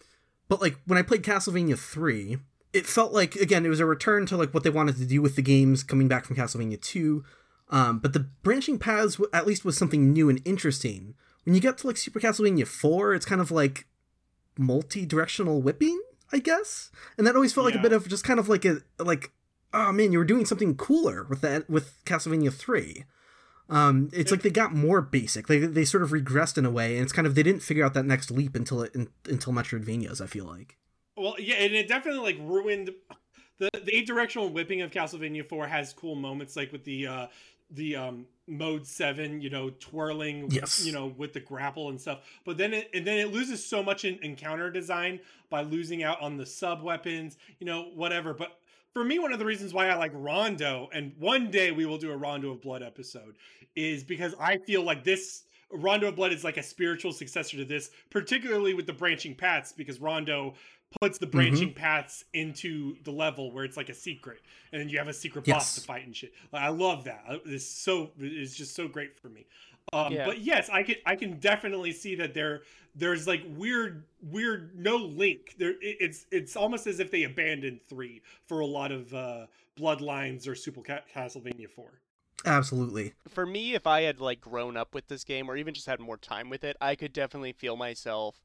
but like when i played castlevania 3 it felt like again it was a return to like what they wanted to do with the games coming back from castlevania 2 um, but the branching paths, at least, was something new and interesting. When you get to like Super Castlevania 4, it's kind of like multi-directional whipping, I guess. And that always felt yeah. like a bit of just kind of like a like, oh man, you were doing something cooler with that with Castlevania 3. Um, it's like they got more basic. They they sort of regressed in a way, and it's kind of they didn't figure out that next leap until it in, until Metroidvanias. I feel like. Well, yeah, and it definitely like ruined the the eight directional whipping of Castlevania Four has cool moments like with the uh the um mode 7 you know twirling yes. you know with the grapple and stuff but then it and then it loses so much in encounter design by losing out on the sub weapons you know whatever but for me one of the reasons why i like rondo and one day we will do a rondo of blood episode is because i feel like this Rondo of Blood is like a spiritual successor to this, particularly with the branching paths, because Rondo puts the branching mm-hmm. paths into the level where it's like a secret, and then you have a secret yes. boss to fight and shit. Like, I love that. It's so it's just so great for me. Um, yeah. But yes, I can I can definitely see that there there's like weird weird no link there. It, it's it's almost as if they abandoned three for a lot of uh, Bloodlines or Super Castlevania four. Absolutely. For me, if I had like grown up with this game or even just had more time with it, I could definitely feel myself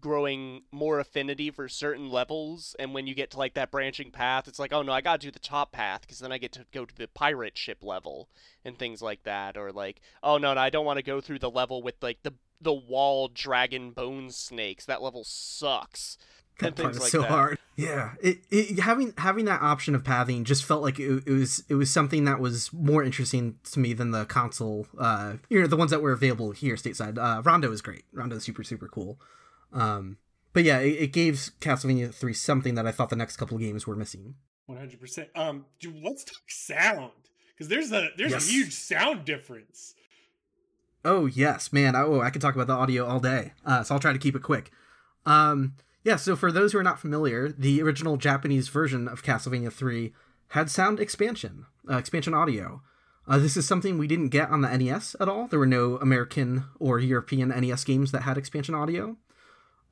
growing more affinity for certain levels and when you get to like that branching path it's like oh no i gotta do the top path because then i get to go to the pirate ship level and things like that or like oh no, no i don't want to go through the level with like the the wall dragon bone snakes. That level sucks that part is like so that. hard. Yeah. It, it, having having that option of pathing just felt like it, it, was it was something that was more interesting to me than the console uh you know the ones that were available here stateside. Uh rondo is great. Rondo is super super cool um, but yeah, it, it gave Castlevania 3 something that I thought the next couple of games were missing. 100%. Um, dude, let's talk sound because there's a there's yes. a huge sound difference. Oh yes, man. Oh, I could talk about the audio all day. Uh, so I'll try to keep it quick. Um, yeah. So for those who are not familiar, the original Japanese version of Castlevania 3 had sound expansion, uh, expansion audio. Uh, this is something we didn't get on the NES at all. There were no American or European NES games that had expansion audio.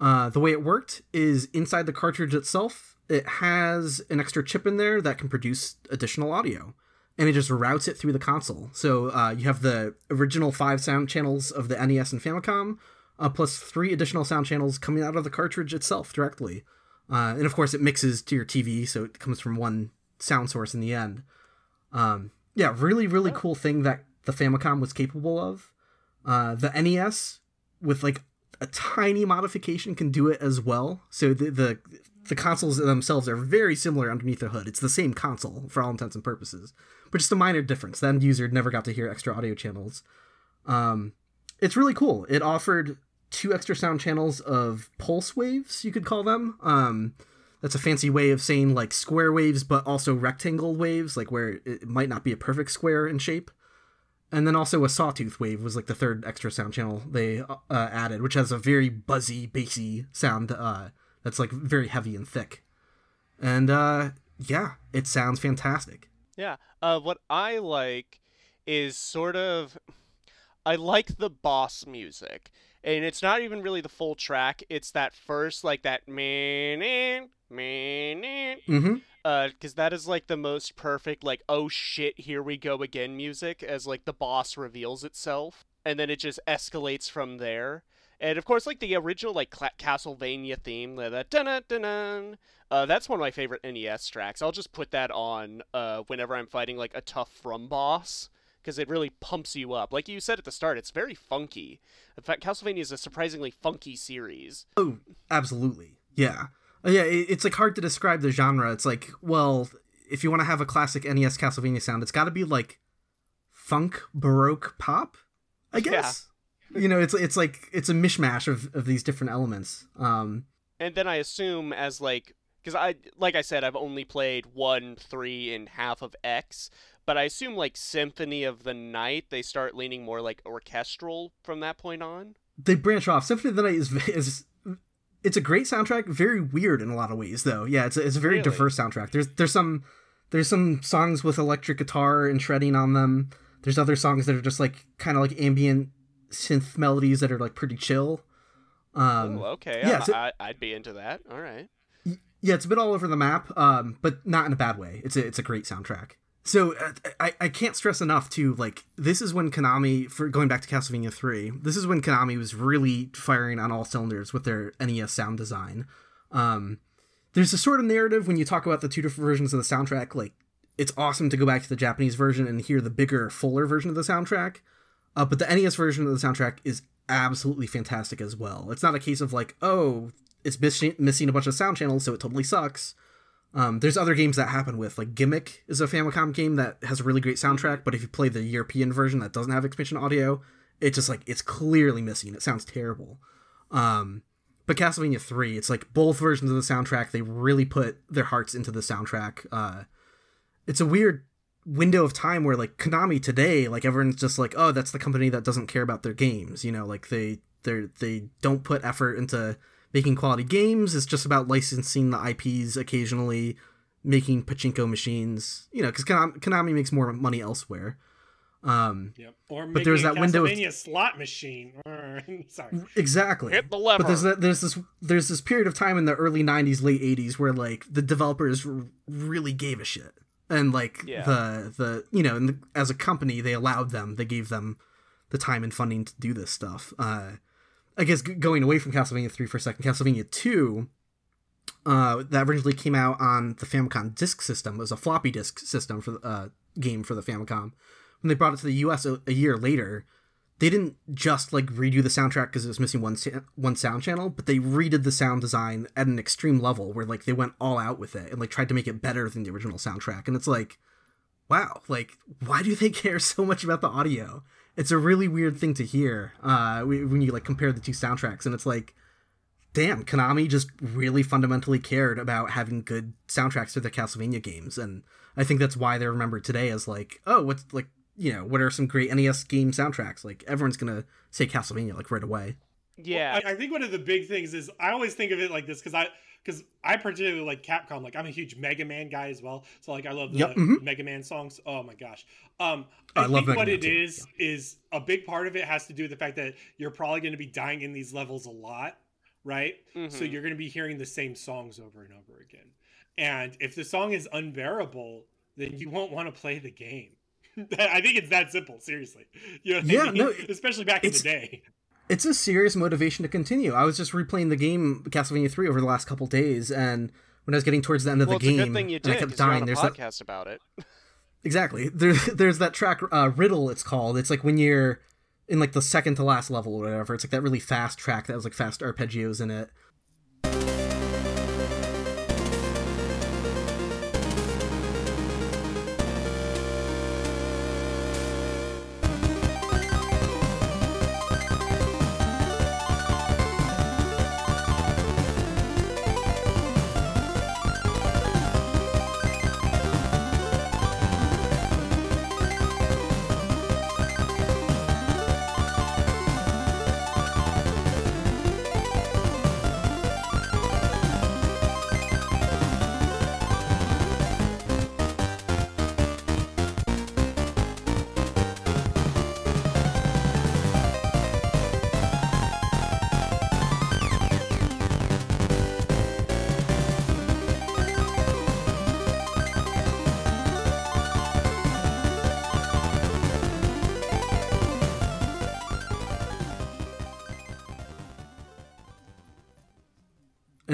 Uh, the way it worked is inside the cartridge itself, it has an extra chip in there that can produce additional audio, and it just routes it through the console. So uh, you have the original five sound channels of the NES and Famicom, uh, plus three additional sound channels coming out of the cartridge itself directly. Uh, and of course, it mixes to your TV, so it comes from one sound source in the end. Um, yeah, really, really cool thing that the Famicom was capable of. Uh, the NES with like a tiny modification can do it as well. So the, the the consoles themselves are very similar underneath the hood. It's the same console for all intents and purposes, but just a minor difference. The end user never got to hear extra audio channels. Um, it's really cool. It offered two extra sound channels of pulse waves, you could call them. Um, that's a fancy way of saying like square waves, but also rectangle waves, like where it might not be a perfect square in shape and then also a sawtooth wave was like the third extra sound channel they uh, added which has a very buzzy bassy sound uh, that's like very heavy and thick. And uh, yeah it sounds fantastic. Yeah uh, what i like is sort of i like the boss music and it's not even really the full track it's that first like that man mm-hmm because uh, that is like the most perfect like oh shit here we go again music as like the boss reveals itself and then it just escalates from there. And of course like the original like Cl- castlevania theme that dun uh, that's one of my favorite nes tracks. I'll just put that on uh, whenever i'm fighting like a tough from boss because it really pumps you up. Like you said at the start it's very funky. In fact castlevania is a surprisingly funky series. Oh absolutely. Yeah yeah, it's like hard to describe the genre. It's like, well, if you want to have a classic NES Castlevania sound, it's got to be like funk baroque pop, I guess. Yeah. You know, it's it's like it's a mishmash of of these different elements. Um and then I assume as like because I like I said I've only played 1, 3 and half of X, but I assume like Symphony of the Night they start leaning more like orchestral from that point on. They branch off. Symphony of the Night is is it's a great soundtrack. Very weird in a lot of ways, though. Yeah, it's a, it's a very really? diverse soundtrack. There's there's some there's some songs with electric guitar and shredding on them. There's other songs that are just like kind of like ambient synth melodies that are like pretty chill. Um, Ooh, okay, yeah, I, I'd be into that. All right. Yeah, it's a bit all over the map, um, but not in a bad way. It's a it's a great soundtrack. So uh, I, I can't stress enough to like this is when Konami for going back to Castlevania 3 this is when Konami was really firing on all cylinders with their NES sound design. Um, there's a sort of narrative when you talk about the two different versions of the soundtrack like it's awesome to go back to the Japanese version and hear the bigger fuller version of the soundtrack uh, but the NES version of the soundtrack is absolutely fantastic as well. It's not a case of like oh it's missing a bunch of sound channels so it totally sucks um, there's other games that happen with like Gimmick is a Famicom game that has a really great soundtrack, but if you play the European version that doesn't have expansion audio, it's just like it's clearly missing. It sounds terrible. Um, but Castlevania 3, it's like both versions of the soundtrack, they really put their hearts into the soundtrack. Uh, it's a weird window of time where like Konami today, like everyone's just like, oh, that's the company that doesn't care about their games. You know, like they they they don't put effort into making quality games. It's just about licensing the IPs occasionally, making pachinko machines. You know, because Konami, Konami makes more money elsewhere. Um, Yep. Or But there's making that window of- Castlevania slot machine. Sorry. exactly. Hit the lever. But there's that, there's this there's this period of time in the early '90s, late '80s where like the developers really gave a shit, and like Yeah. the the you know, and the, as a company, they allowed them, they gave them the time and funding to do this stuff. Uh, I guess going away from Castlevania 3 for a second, Castlevania 2, uh, that originally came out on the Famicom Disk System. It was a floppy disk system for the uh, game for the Famicom. When they brought it to the US a, a year later, they didn't just like redo the soundtrack because it was missing one sa- one sound channel, but they redid the sound design at an extreme level where like they went all out with it and like tried to make it better than the original soundtrack. And it's like, wow, like why do they care so much about the audio? It's a really weird thing to hear uh, when you like compare the two soundtracks, and it's like, damn, Konami just really fundamentally cared about having good soundtracks to their Castlevania games, and I think that's why they're remembered today as like, oh, what's like, you know, what are some great NES game soundtracks? Like everyone's gonna say Castlevania like right away. yeah. I, I think one of the big things is I always think of it like this because I because I particularly like Capcom. Like I'm a huge Mega Man guy as well, so like I love the Yep, mhm. Mega Man songs. Oh my gosh. Um, I I, love think what Man it too, is is a big part of it has to do with the fact that you're probably going to be dying in these levels a lot, right? So Mhm. you're going to be hearing the same songs over and over again. And if the song is unbearable, then you won't want to play the game. I think it's that simple, seriously. You know Yeah, I mean? no, especially back in the day. It's a serious motivation to continue. I was just replaying the game Castlevania 3 over the last couple days, and when I was getting towards the end of well, the game, a you and I kept dying, a there's that podcast about it. Exactly. There's there's that track uh, riddle. It's called. It's like when you're in like the second to last level or whatever. It's like that really fast track that has like fast arpeggios in it.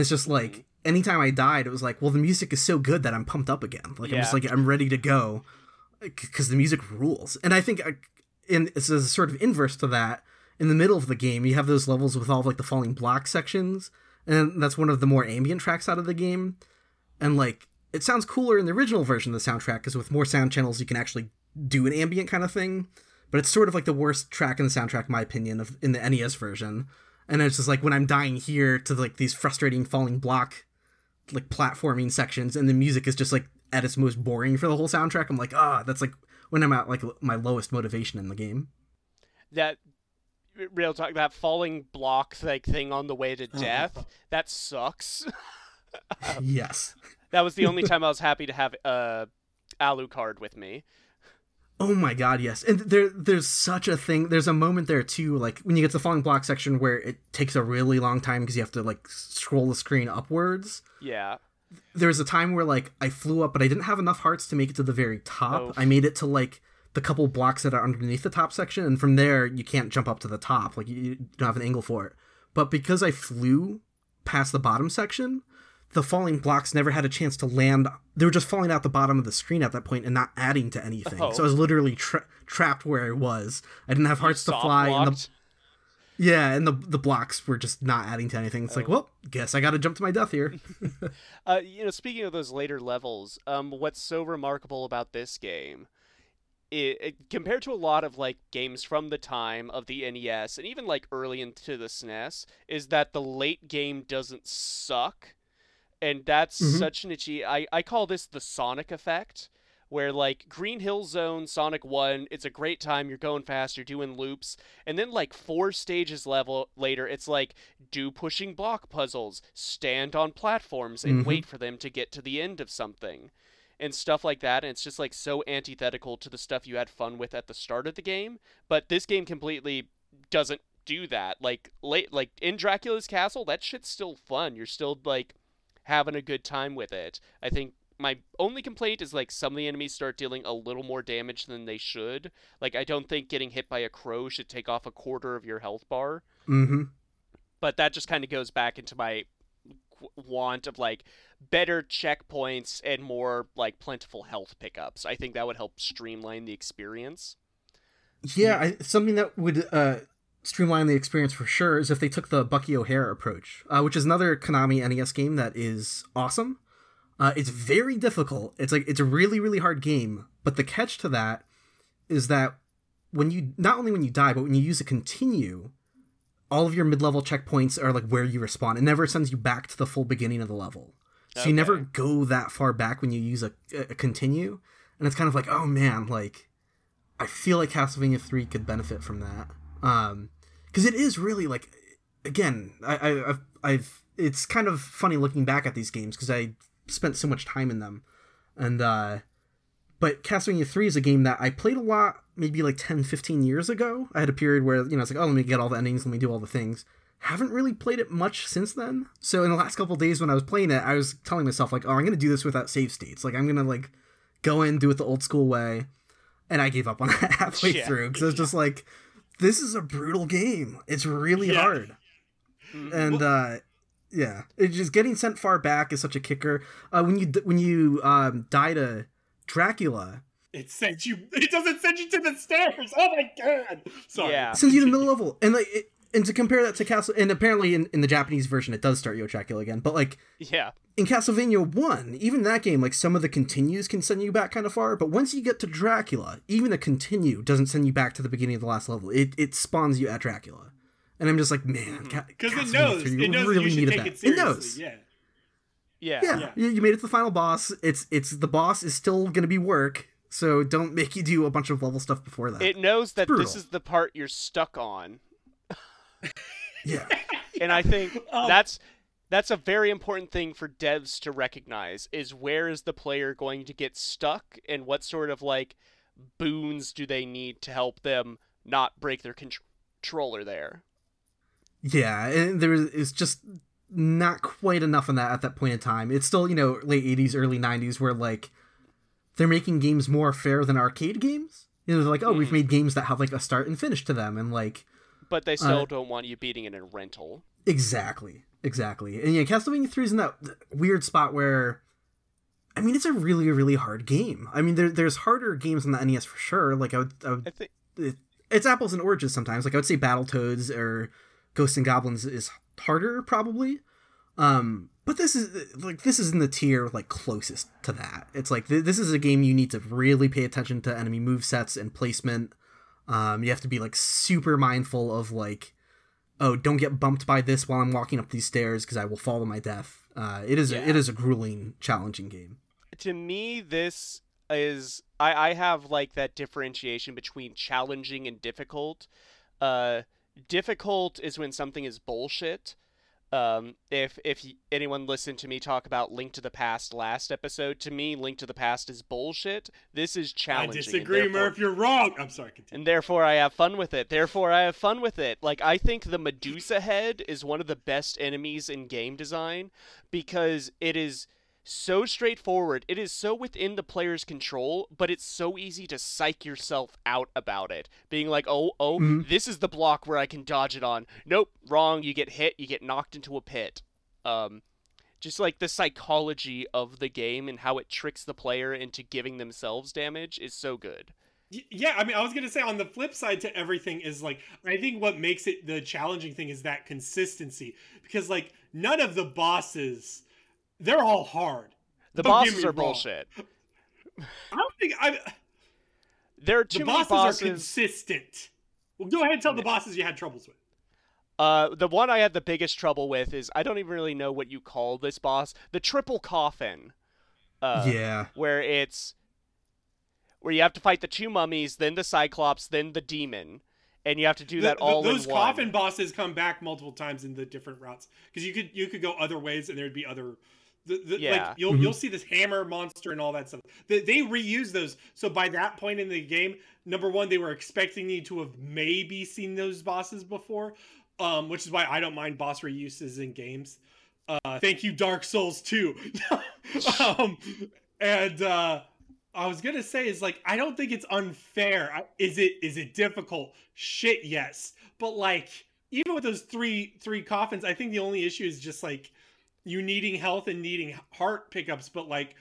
It's just like anytime I died, it was like, well, the music is so good that I'm pumped up again. Like I'm just like I'm ready to go because the music rules. And I think uh, in it's a sort of inverse to that. In the middle of the game, you have those levels with all of, like the falling block sections, and that's one of the more ambient tracks out of the game. And like it sounds cooler in the original version of the soundtrack because with more sound channels, you can actually do an ambient kind of thing. But it's sort of like the worst track in the soundtrack, in my opinion, of in the NES version. And it's just like when I'm dying here to like these frustrating falling block, like platforming sections, and the music is just like at its most boring for the whole soundtrack. I'm like, ah, that's like when I'm at like my lowest motivation in the game. that real talk that falling block like thing on the way to death that sucks yes. that was the only time i was happy to have uh alucard with me Oh my god, yes. And there there's such a thing. There's a moment there too, like when you get to the falling block section where it takes a really long time because you have to like scroll the screen upwards. yeah There was a time where like I flew up, but I didn't have enough hearts to make it to the very top. Oh. I made it to like the couple blocks that are underneath the top section, and from there you can't jump up to the top. Like you, you don't have an angle for it. But because I flew past the bottom section, the falling blocks never had a chance to land. They were just falling out the bottom of the screen at that point and not adding to anything. Oh. So I was literally tra- trapped where I was. I didn't have hearts to fly, and the yeah, and the the blocks were just not adding to anything. It's Oh. like, well, guess I got to jump to my death here. Uh, you know, speaking of those later levels, um, what's so remarkable about this game, it, it, compared to a lot of like games from the time of the NES and even like early into the SNES, is that the late game doesn't suck, and that's Mhm. such an itchy. I I call this the Sonic effect, where like Green Hill Zone, Sonic 1, it's a great time, you're going fast, you're doing loops, and then like four stages level later, it's like do pushing block puzzles, stand on platforms and Mhm. wait for them to get to the end of something. And stuff like that, and it's just like so antithetical to the stuff you had fun with at the start of the game. But this game completely doesn't do that. Like late like in Dracula's castle, that shit's still fun. You're still like having a good time with it. I think my only complaint is like some of the enemies start dealing a little more damage than they should. Like I don't think getting hit by a crow should take off a quarter of your health bar, Mm-hmm. but that just kind of goes back into my want of like better checkpoints and more like plentiful health pickups. I think that would help streamline the experience. Yeah, I, something that would uh, streamline the experience for sure is if they took the Bucky O'Hare approach, uh, which is another Konami NES game that is awesome. Uh, it's very difficult. It's like it's a really really hard game, but the catch to that is that when you not only when you die, but when you use a continue, all of your mid level checkpoints are like where you respawn. It never sends you back to the full beginning of the level, so you never go that far back when you use a, a continue. And it's kind of like, oh man, like I feel like Castlevania 3 could benefit from that. Um, because it is really like, again, I, I, I've, I've, it's kind of funny looking back at these games because I spent so much time in them, and uh, but Castlevania 3 is a game that I played a lot, maybe like 10, 15 years ago. I had a period where you know it's like, oh, let me get all the endings, let me do all the things. Haven't really played it much since then. So in the last couple days when I was playing it, I was telling myself like, oh, I'm gonna do this without save states. Like I'm gonna like go in, do it the old school way, and I gave up on that halfway Yeah. through because I was just like, this is a brutal game. It's really Yeah. hard, and uh, yeah, it's just getting sent far back is such a kicker. Uh, when you when you um, die to Dracula, It sends you. It doesn't send you to the stairs. Oh my god. Sorry. Yeah. it sends you to the middle level, and like. It, and to compare that to Castle, and apparently in, in the Japanese version it does start you at Dracula again, but like Yeah. in Castlevania 1, even that game, like some of the continues can send you back kind of far, but once you get to Dracula, even a continue doesn't send you back to the beginning of the last level. It it spawns you at Dracula. And I'm just like, man, mm-hmm. Ca- Because it Castlevania knows. 3 It knows really you should needed that. it seriously. knows. Yeah. Yeah. Yeah, Yeah. You, you made it to the final boss. It's it's the boss is still gonna be work, so don't make you do a bunch of level stuff before that. It knows that this is the part you're stuck on. yeah. and I think Um, that's that's a very important thing for devs to recognize is where is the player going to get stuck and what sort of like boons do they need to help them not break their contr- controller there. Yeah, and there is just not quite enough in that at that point in time. It's still, you know, late 80s, early 90s where like they're making games more fair than arcade games. You know, they're like, "Oh, we've Mhm. made games that have like a start and finish to them." And like But they still Uh, don't want you beating it in rental. exactly, exactly. And yeah, Castlevania 3 is in that weird spot where I mean, it's a really really hard game. I mean, there there's harder games on the NES for sure. Like I would, I would I think it, it's apples and oranges sometimes. Like I would say Battletoads or Ghosts and Goblins is harder probably. Um, but this is like this is in the tier like closest to that. It's like th- this is a game you need to really pay attention to enemy move sets and placement. Um, you have to be like super mindful of like, oh, don't get bumped by this while I'm walking up these stairs because I will fall to my death. Uh, it is Yeah. a, it is a grueling, challenging game. to me this is I, I have like that differentiation between challenging and difficult uh difficult is when something is bullshit um if if anyone listened to me talk about link to the past last episode to me link to the past is bullshit this is challenging and disagree, Murph. You're wrong. I'm sorry. Continue. and therefore I have fun with it. Therefore I have fun with it. Like I think the Medusa head is one of the best enemies in game design because it is so straightforward. It is so within the player's control, but it's so easy to psych yourself out about it. Being like, "Oh, oh, Mhm. this is the block where I can dodge it on." Nope, wrong. You get hit, you get knocked into a pit. Um just like the psychology of the game and how it tricks the player into giving themselves damage is so good. Yeah, I mean, I was gonna say on the flip side to everything is like I think what makes it the challenging thing is that consistency because like none of the bosses, they're all hard. The Don't bosses are wrong. bullshit. I don't think I. There are The too many bosses, bosses. are consistent. Well, go ahead and tell the bosses you had troubles with. Uh, the one I had the biggest trouble with is I don't even really know what you call this boss. The triple coffin. Uh, yeah, Where it's where you have to fight the two mummies, then the Cyclops, then the demon, and you have to do that the- all those in one. coffin bosses come back multiple times in the different routes because you could you could go other ways and there'd be other the, the, Yeah. like you'll you'll see this hammer monster and all that stuff they, they reuse those so by that point in the game number one they were expecting you to have maybe seen those bosses before um which is why i don't mind boss reuses in games uh thank you dark souls 2 um and uh I was gonna say is like I don't think it's unfair. I- Is it is it difficult? Shit, yes. But like even with those three three coffins, I think the only issue is just like you needing health and needing heart pickups. But like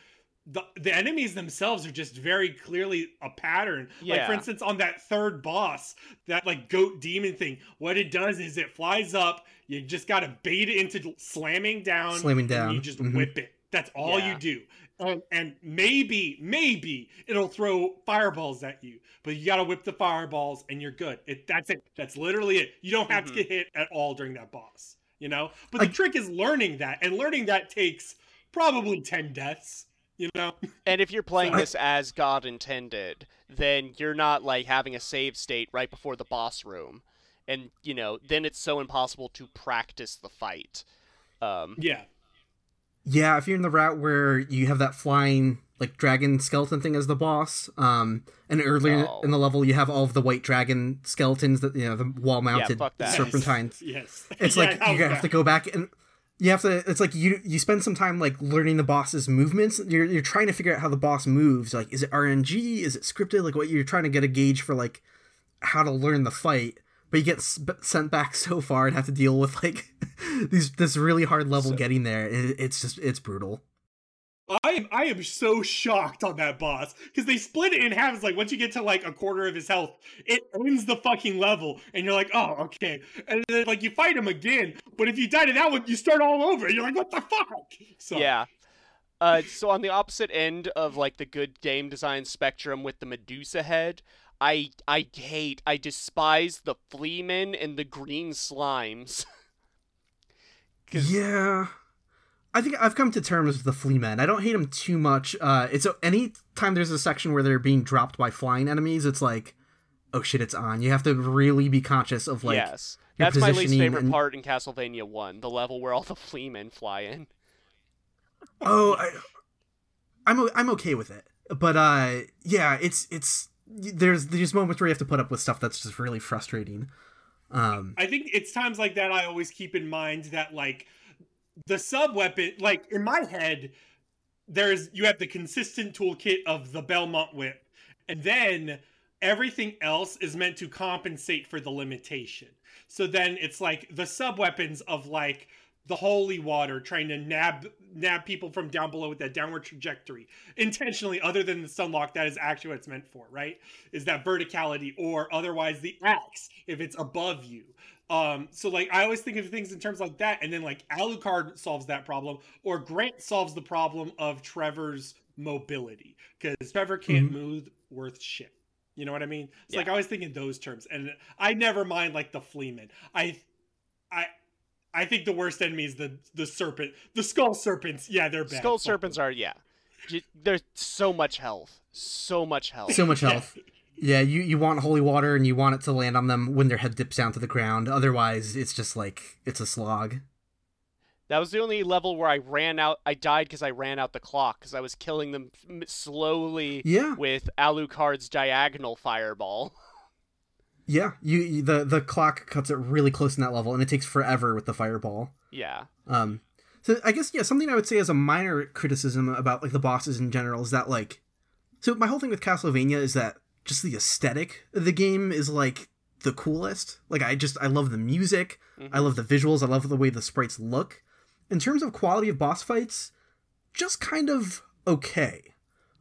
the the enemies themselves are just very clearly a pattern. Like for instance, on that third boss, that like goat demon thing, what it does is it flies up. You just gotta bait it into slamming down. Slamming and down. you just Mhm. whip it. That's all Yeah. you do. And, and maybe, maybe it'll throw fireballs at you, but you gotta whip the fireballs and you're good. It, that's it. That's literally it. You don't have Mhm. to get hit at all during that boss, you know? But I- the trick is learning that, and learning that takes probably 10 deaths, you know? And if you're playing I- this as God intended, then you're not like having a save state right before the boss room, and you know then it's so impossible to practice the fight. Um, Yeah. Yeah, if you're in the route where you have that flying like dragon skeleton thing as the boss, um, and earlier Oh. in the level you have all of the white dragon skeletons that you know the wall mounted fuck that. serpentines. Yes. It's Yeah, like how's you have that? to go back and you have to. It's like you you spend some time like learning the boss's movements. You're you're trying to figure out how the boss moves. Like, is it RNG? Is it scripted? Like, what you're trying to get a gauge for like how to learn the fight. But you get sp- sent back so far and have to deal with like these this really hard level So- getting there. It, it's just it's brutal. I am I am so shocked on that boss because they split it in half. It's like once you get to like a quarter of his health, it ends the fucking level, and you're like, oh okay. And then like you fight him again, but if you die to that one, you start all over. You're like, what the fuck? So Yeah. Uh, so on the opposite end of like the good game design spectrum with the Medusa head, I I hate, I despise the Fleamen and the green slimes. Yeah. I think I've come to terms with the flea men. I don't hate them too much. Uh, it's any time there's a section where they're being dropped by flying enemies, it's like, oh shit, it's on. You have to really be conscious of like, yes, your that's my least favorite and- part in Castlevania One, the level where all the Fleamen fly in. oh, I, I'm o- I'm okay with it, but uh, yeah, it's it's there's there's moments where you have to put up with stuff that's just really frustrating. Um, I think it's times like that I always keep in mind that like the sub weapon, like in my head, there's you have the consistent toolkit of the Belmont whip, and then everything else is meant to compensate for the limitation. So then it's like the sub weapons of like the holy water trying to nab nab people from down below with that downward trajectory. Intentionally other than the sunlock that is actually what it's meant for right? Is that verticality or otherwise the axe if it's above you um so like i always think of things in terms like that and then like alucard solves that problem or grant solves the problem of trevor's mobility because trevor can't Mhm. move worth shit you know what i mean it's Yeah. like i always think in those terms and i never mind like the fleaman i i I think the worst enemy is the the serpent, the skull serpents. Yeah, they're bad. Skull serpents are yeah, there's so much health, so much health. so much health. Yeah, you, you want holy water and you want it to land on them when their head dips down to the ground. Otherwise, it's just like it's a slog. That was the only level where I ran out. I died because I ran out the clock because I was killing them slowly Yeah, with Alucard's diagonal fireball. yeah. You, you the the clock cuts it really close in that level, and it takes forever with the fireball. Yeah, Um, so I guess yeah, something I would say as a minor criticism about like the bosses in general is that like, so my whole thing with Castlevania is that just the aesthetic of the game is like the coolest. Like I just I love the music, Mhm. I love the visuals, I love the way the sprites look. In terms of quality of boss fights, just kind of okay.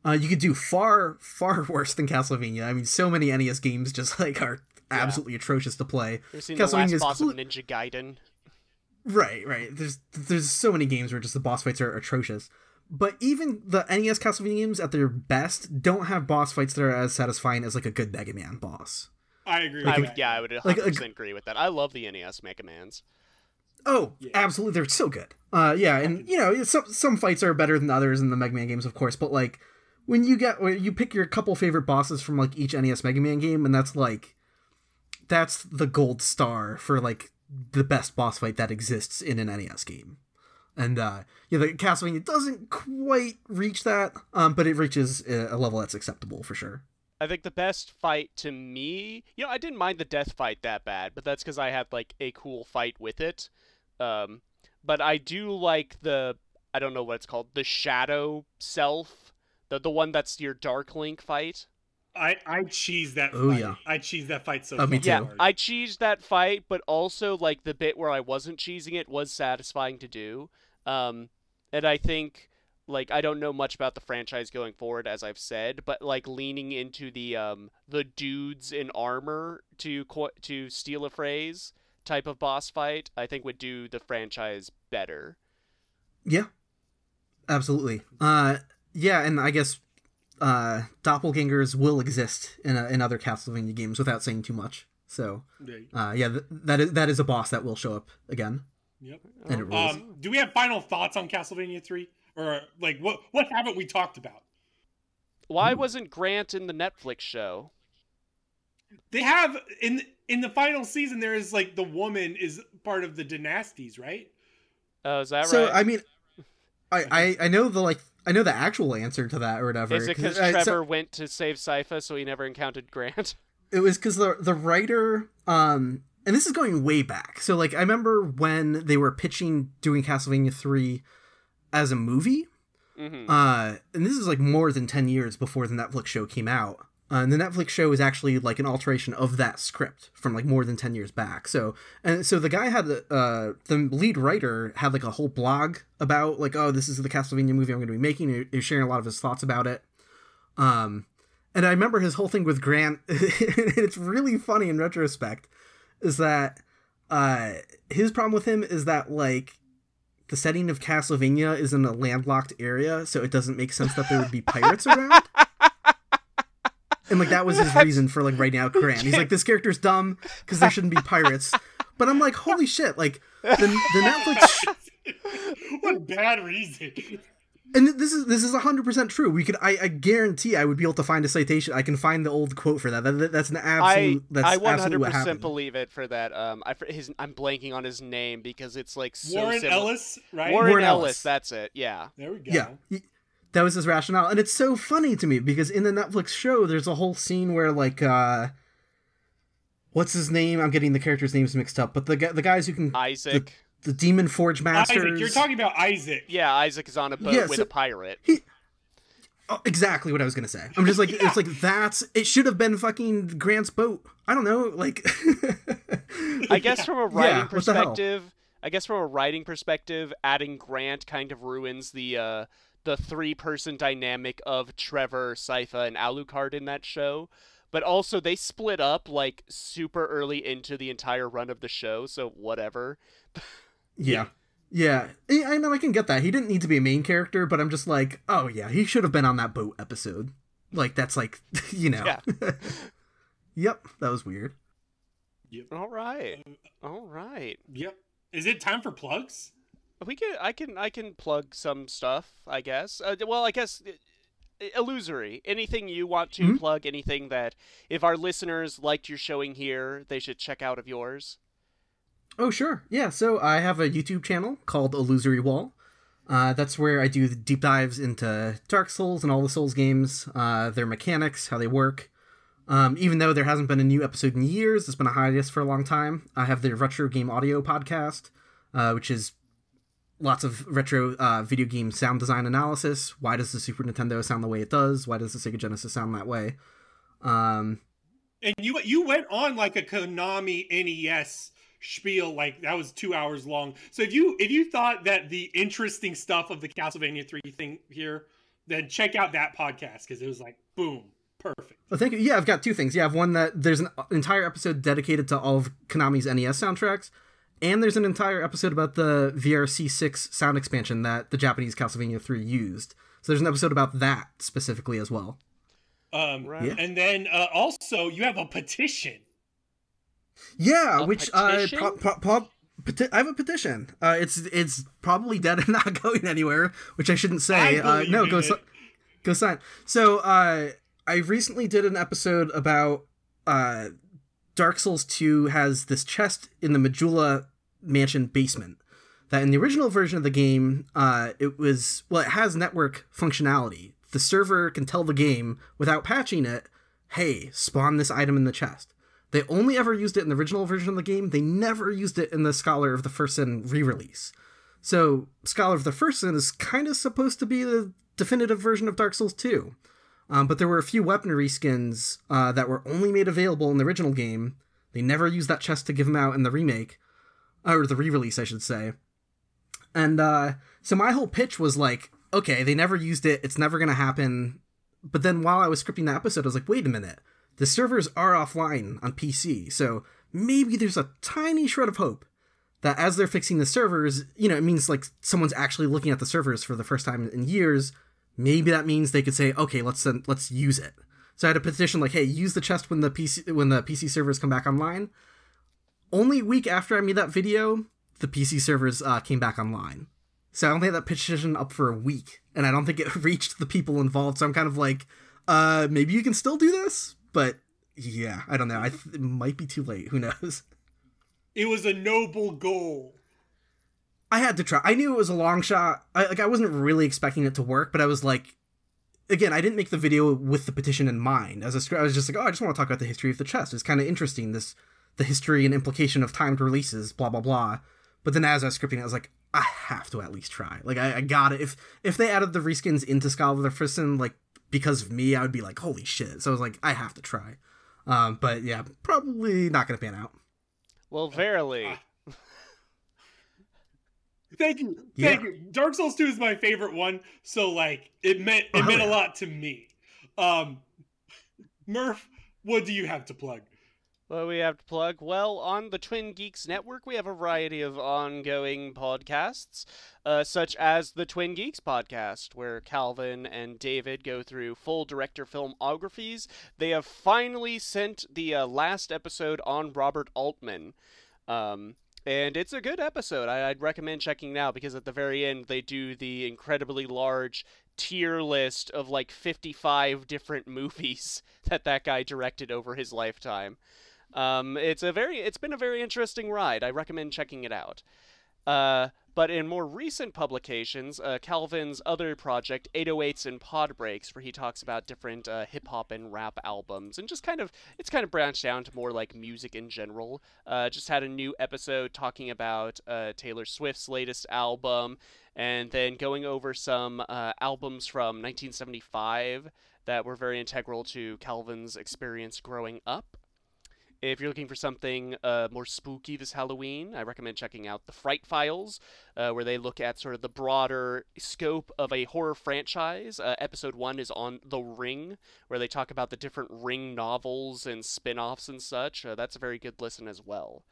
Uh, you could do far far worse than Castlevania. I mean, so many NES games just like are absolutely atrocious to play. seen the last Castlevania's boss clu- of Ninja Gaiden? Right, right. There's there's so many games where just the boss fights are atrocious. But even the NES Castlevania games at their best don't have boss fights that are as satisfying as like a good Mega Man boss. I agree. I with would, that. yeah, I would 100% Like a- agree with that. I love the NES Mega Mans. Oh, Yeah. absolutely, they're so good. Uh, yeah, and you know some some fights are better than others in the Mega Man games, of course. But like when you get when you pick your couple favorite bosses from like each NES Mega Man game, and that's like that's the gold star for like the best boss fight that exists in an NES game. And uh yeah, the Castlevania doesn't quite reach that, um, but it reaches a a level that's acceptable for sure. I think the best fight to me, you know, I didn't mind the death fight that bad, but that's because I had like a cool fight with it. Um, but I do like the, I don't know what it's called, the shadow self, the the one that's your Dark Link fight. I I cheese that. Oh, fight. yeah. I cheese that fight so. Oh, me too. Yeah. I cheesed that fight, but also like the bit where I wasn't cheesing it was satisfying to do. Um, and I think like I don't know much about the franchise going forward, as I've said, but like leaning into the um the dudes in armor to co- to steal a phrase type of boss fight, I think would do the franchise better. Yeah, absolutely. Uh, yeah, and I guess uh, doppelgangers will exist in a, in other Castlevania games without saying too much. So, uh, yeah, th- that is that is a boss that will show up again, Yep. and it rules. Um, do we have final thoughts on Castlevania three, or like what what haven't we talked about? Why wasn't Grant in the Netflix show? They have in in the final season. There is like the woman is part of the dynasties, right? Oh, is that so right? So I mean, I, I I know the like I know the actual answer to that or whatever. Is it because 'cause I- so- Trevor went to save Sypha, so he never encountered Grant? it was because the the writer um and this is going way back. So like i remember when they were pitching doing castlevania 3 as a movie hmm uh and this is like more than 10 years before the netflix show came out. Uh, and the netflix show is actually like an alteration of that script from like more than 10 years back. So and so the guy had uh the lead writer had like a whole blog about like oh this is the castlevania movie i'm going to be making he was sharing a lot of his thoughts about it. Um and I remember his whole thing with Grant. it's really funny in retrospect, is that uh, his problem with him is that like the setting of Castlevania is in a landlocked area, so it doesn't make sense that there would be pirates around. And like that was his reason for like writing out Grant. He's like, this character's dumb because there shouldn't be pirates. But I'm like, holy shit! Like the the Netflix sh- what bad reason? And this is this is hundred percent true. We could, I, I guarantee, I would be able to find a citation. I can find the old quote for that. that, that- that's an I absolute. that's I absolutely what 100% happened. believe it for that. Um, I, his, i'm blanking on his name because it's like so Warren similar. Ellis, right? Warren, Warren Ellis. Ellis. That's it. Yeah. There we go. Yeah, that was his rationale, and it's so funny to me because in the Netflix show, there's a whole scene where like, uh what's his name? I'm getting the characters' names mixed up, but the the guys who can Isaac. the Demon Forge Masters. Isaac, you're talking about Isaac. yeah, Isaac is on a boat Yeah, with so- a pirate. Oh, exactly what I was gonna say. I'm just like, it's like that's it should have been fucking Grant's boat. I don't know, like. I guess from a writing what perspective, I guess from a writing perspective, adding Grant kind of ruins the uh, the three person dynamic of Trevor, Sypha, and Alucard in that show. But also, they split up like super early into the entire run of the show, so whatever. Yeah. Yeah. I I know I can get that. He didn't need to be a main character, but I'm just like, oh yeah, he should have been on that boat episode. Like that's like, you know. Yeah. yep, that was weird. Yep. All right, all right. Yep. Is it time for plugs? We can, I can, I can plug some stuff. I guess. Uh, well, I guess uh, illusory. Anything you want to Mhm. plug? Anything that if our listeners liked your showing here, they should check out of yours. Oh sure. Yeah, so I have a YouTube channel called Illusory Wall. Uh, that's where I do deep dives into Dark Souls and all the Souls games, uh, their mechanics, how they work. Um, even though there hasn't been a new episode in years, it's been a hiatus for a long time. I have the Retro Game Audio podcast, uh, which is lots of retro uh, video game sound design analysis. Why does the Super Nintendo sound the way it does? Why does the Sega Genesis sound that way? Um, And you you went on like a Konami NES spiel like that was two hours long. So if you if you thought that the interesting stuff of the Castlevania three thing here, then check out that podcast because it was like boom, perfect. Well, thank you. Yeah, I've got two things. Yeah, I have one that there's an entire episode dedicated to all of Konami's NES soundtracks, and there's an entire episode about the VRC6 sound expansion that the Japanese Castlevania 3 used. So there's an episode about that specifically as well. Um, Right. Yeah. And then uh, also you have a petition. Yeah, A which uh, pro- pro- pro- peti- I have a petition. Uh, it's it's probably dead and not going anywhere, which I shouldn't say. I uh, no, go. So- Go sign. So, uh, I recently did an episode about uh, Dark Souls 2 has this chest in the Majula Mansion basement. That in the original version of the game, uh, it was well, it has network functionality. The server can tell the game without patching it, "Hey, spawn this item in the chest." They only ever used it in the original version of the game. They never used it in the Scholar of the First Sin re-release. So, Scholar of the First Sin is kind of supposed to be the definitive version of Dark Souls 2. Um, but there were a few weaponry skins uh, that were only made available in the original game. They never used that chest to give them out in the remake, or the re-release, I should say. And uh, so my whole pitch was like, okay, they never used it. It's never gonna happen. But then while I was scripting the episode, I was like, wait a minute. The servers are offline on PC, so maybe there's a tiny shred of hope that as they're fixing the servers, you know, it means like someone's actually looking at the servers for the first time in years. Maybe that means they could say, okay, let's uh, let's use it. So I had a petition like, hey, use the chest when the PC when the PC servers come back online. Only a week after I made that video, the PC servers uh, came back online. So I only had that petition up for a week, and I don't think it reached the people involved. So I'm kind of like, uh, maybe you can still do this, but yeah, I don't know. I th- it might be too late. Who knows? It was a noble goal. I had to try. I knew it was a long shot. I like I wasn't really expecting it to work, but I was like, again, I didn't make the video with the petition in mind. As a script, I was just like, oh, I just want to talk about the history of the chest. It's kind of interesting. This the history and implication of timed releases, blah blah blah. But then as I was scripting, I was like, I have to at least try. Like I, I got it. If if they added the reskins into Scholar of the First Sin, like because of me, I would be like, holy shit. So I was like, I have to try. Um, but yeah, probably not gonna pan out. Well, verily. Thank you, Yeah. thank you. Dark Souls Two is my favorite one, so like it meant it Oh, meant a lot to me. Um, Murph, what do you have to plug? What we have to plug? Well, on the Twin Geeks Network, we have a variety of ongoing podcasts, uh, such as the Twin Geeks podcast, where Calvin and David go through full director filmographies. They have finally sent the uh, last episode on Robert Altman. Um, and it's a good episode. I, I'd recommend checking it out because at the very end, they do the incredibly large tier list of like 55 different movies that that guy directed over his lifetime. Um, it's a very, it's been a very interesting ride. I recommend checking it out. Uh, but in more recent publications, uh, Calvin's other project, 808s and Pod Breaks, where he talks about different uh, hip hop and rap albums, and just kind of, it's kind of branched down to more like music in general. Uh, just had a new episode talking about uh, Taylor Swift's latest album, and then going over some uh, albums from 1975 that were very integral to Calvin's experience growing up. If you're looking for something uh, more spooky this Halloween, I recommend checking out The Fright Files, uh, where they look at sort of the broader scope of a horror franchise. Uh, episode one is on The Ring, where they talk about the different Ring novels and spin offs and such. Uh, that's a very good listen as well.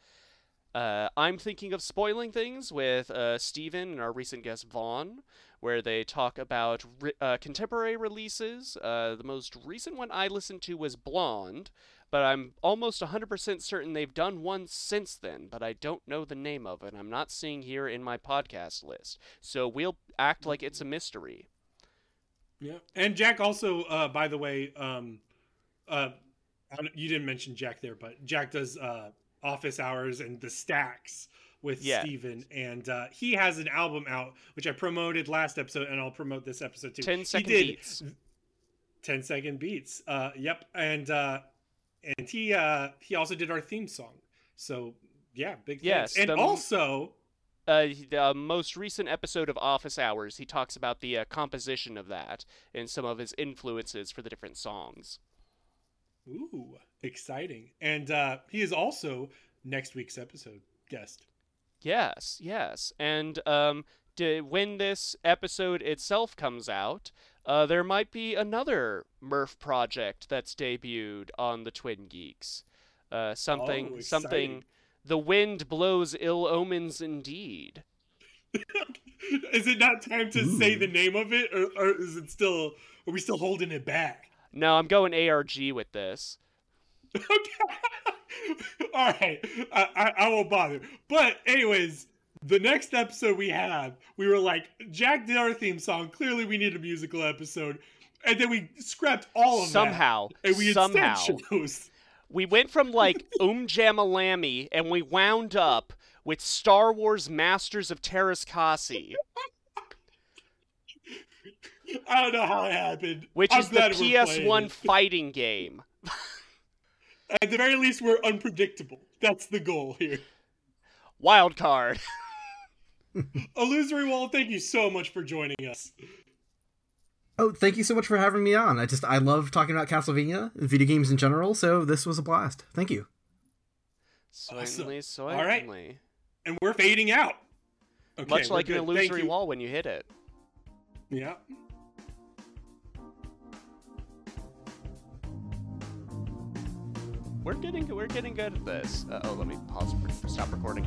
Uh, I'm thinking of spoiling things with uh, Steven and our recent guest Vaughn, where they talk about ri- uh, contemporary releases. Uh, the most recent one I listened to was Blonde, but I'm almost 100% certain they've done one since then, but I don't know the name of it. I'm not seeing here in my podcast list. So we'll act like it's a mystery. Yeah, and Jack also, uh, by the way, um, uh, I don't- you didn't mention Jack there, but Jack does uh, office hours and the stacks with Yeah. Steven, and uh, he has an album out which I promoted last episode, and I'll promote this episode too. 10 He did beats. 10 second beats. Uh, yep, and uh, and he uh, he also did our theme song. So yeah, big thanks. Yes, and the- also Uh, the most recent episode of Office Hours, he talks about the uh, composition of that and some of his influences for the different songs. ooh, exciting, and uh, he is also next week's episode guest. Yes, yes. And um, d- when this episode itself comes out, uh, there might be another Murph project that's debuted on the Twin Geeks. Uh, something, Oh, something. The wind blows ill omens indeed. is it not time to say the name of it, or, or is it still? Are we still holding it back? No, I'm going ARG with this. Okay. All right. I, I, I won't bother. But anyways, the next episode we had, we were like, Jack did our theme song. Clearly, we need a musical episode. And then we scrapped all of Somehow, that. And we somehow. We went from like Um Jammer Lammy and we wound up with Star Wars Masters of Teräs Käsi, I don't know how it happened. which I'm is the glad we're playing PS1 fighting game. At the very least, we're unpredictable. That's the goal here. Wild card. Illusory Wall, thank you so much for joining us. Oh, thank you so much for having me on. I just I love talking about Castlevania and video games in general, so this was a blast. Thank you. Certainly, All certainly. right. And we're fading out. Okay, Much like an good. Thank illusory wall when you hit it. Yeah. We're getting we're getting good at this. Uh, oh, let me pause. Stop recording.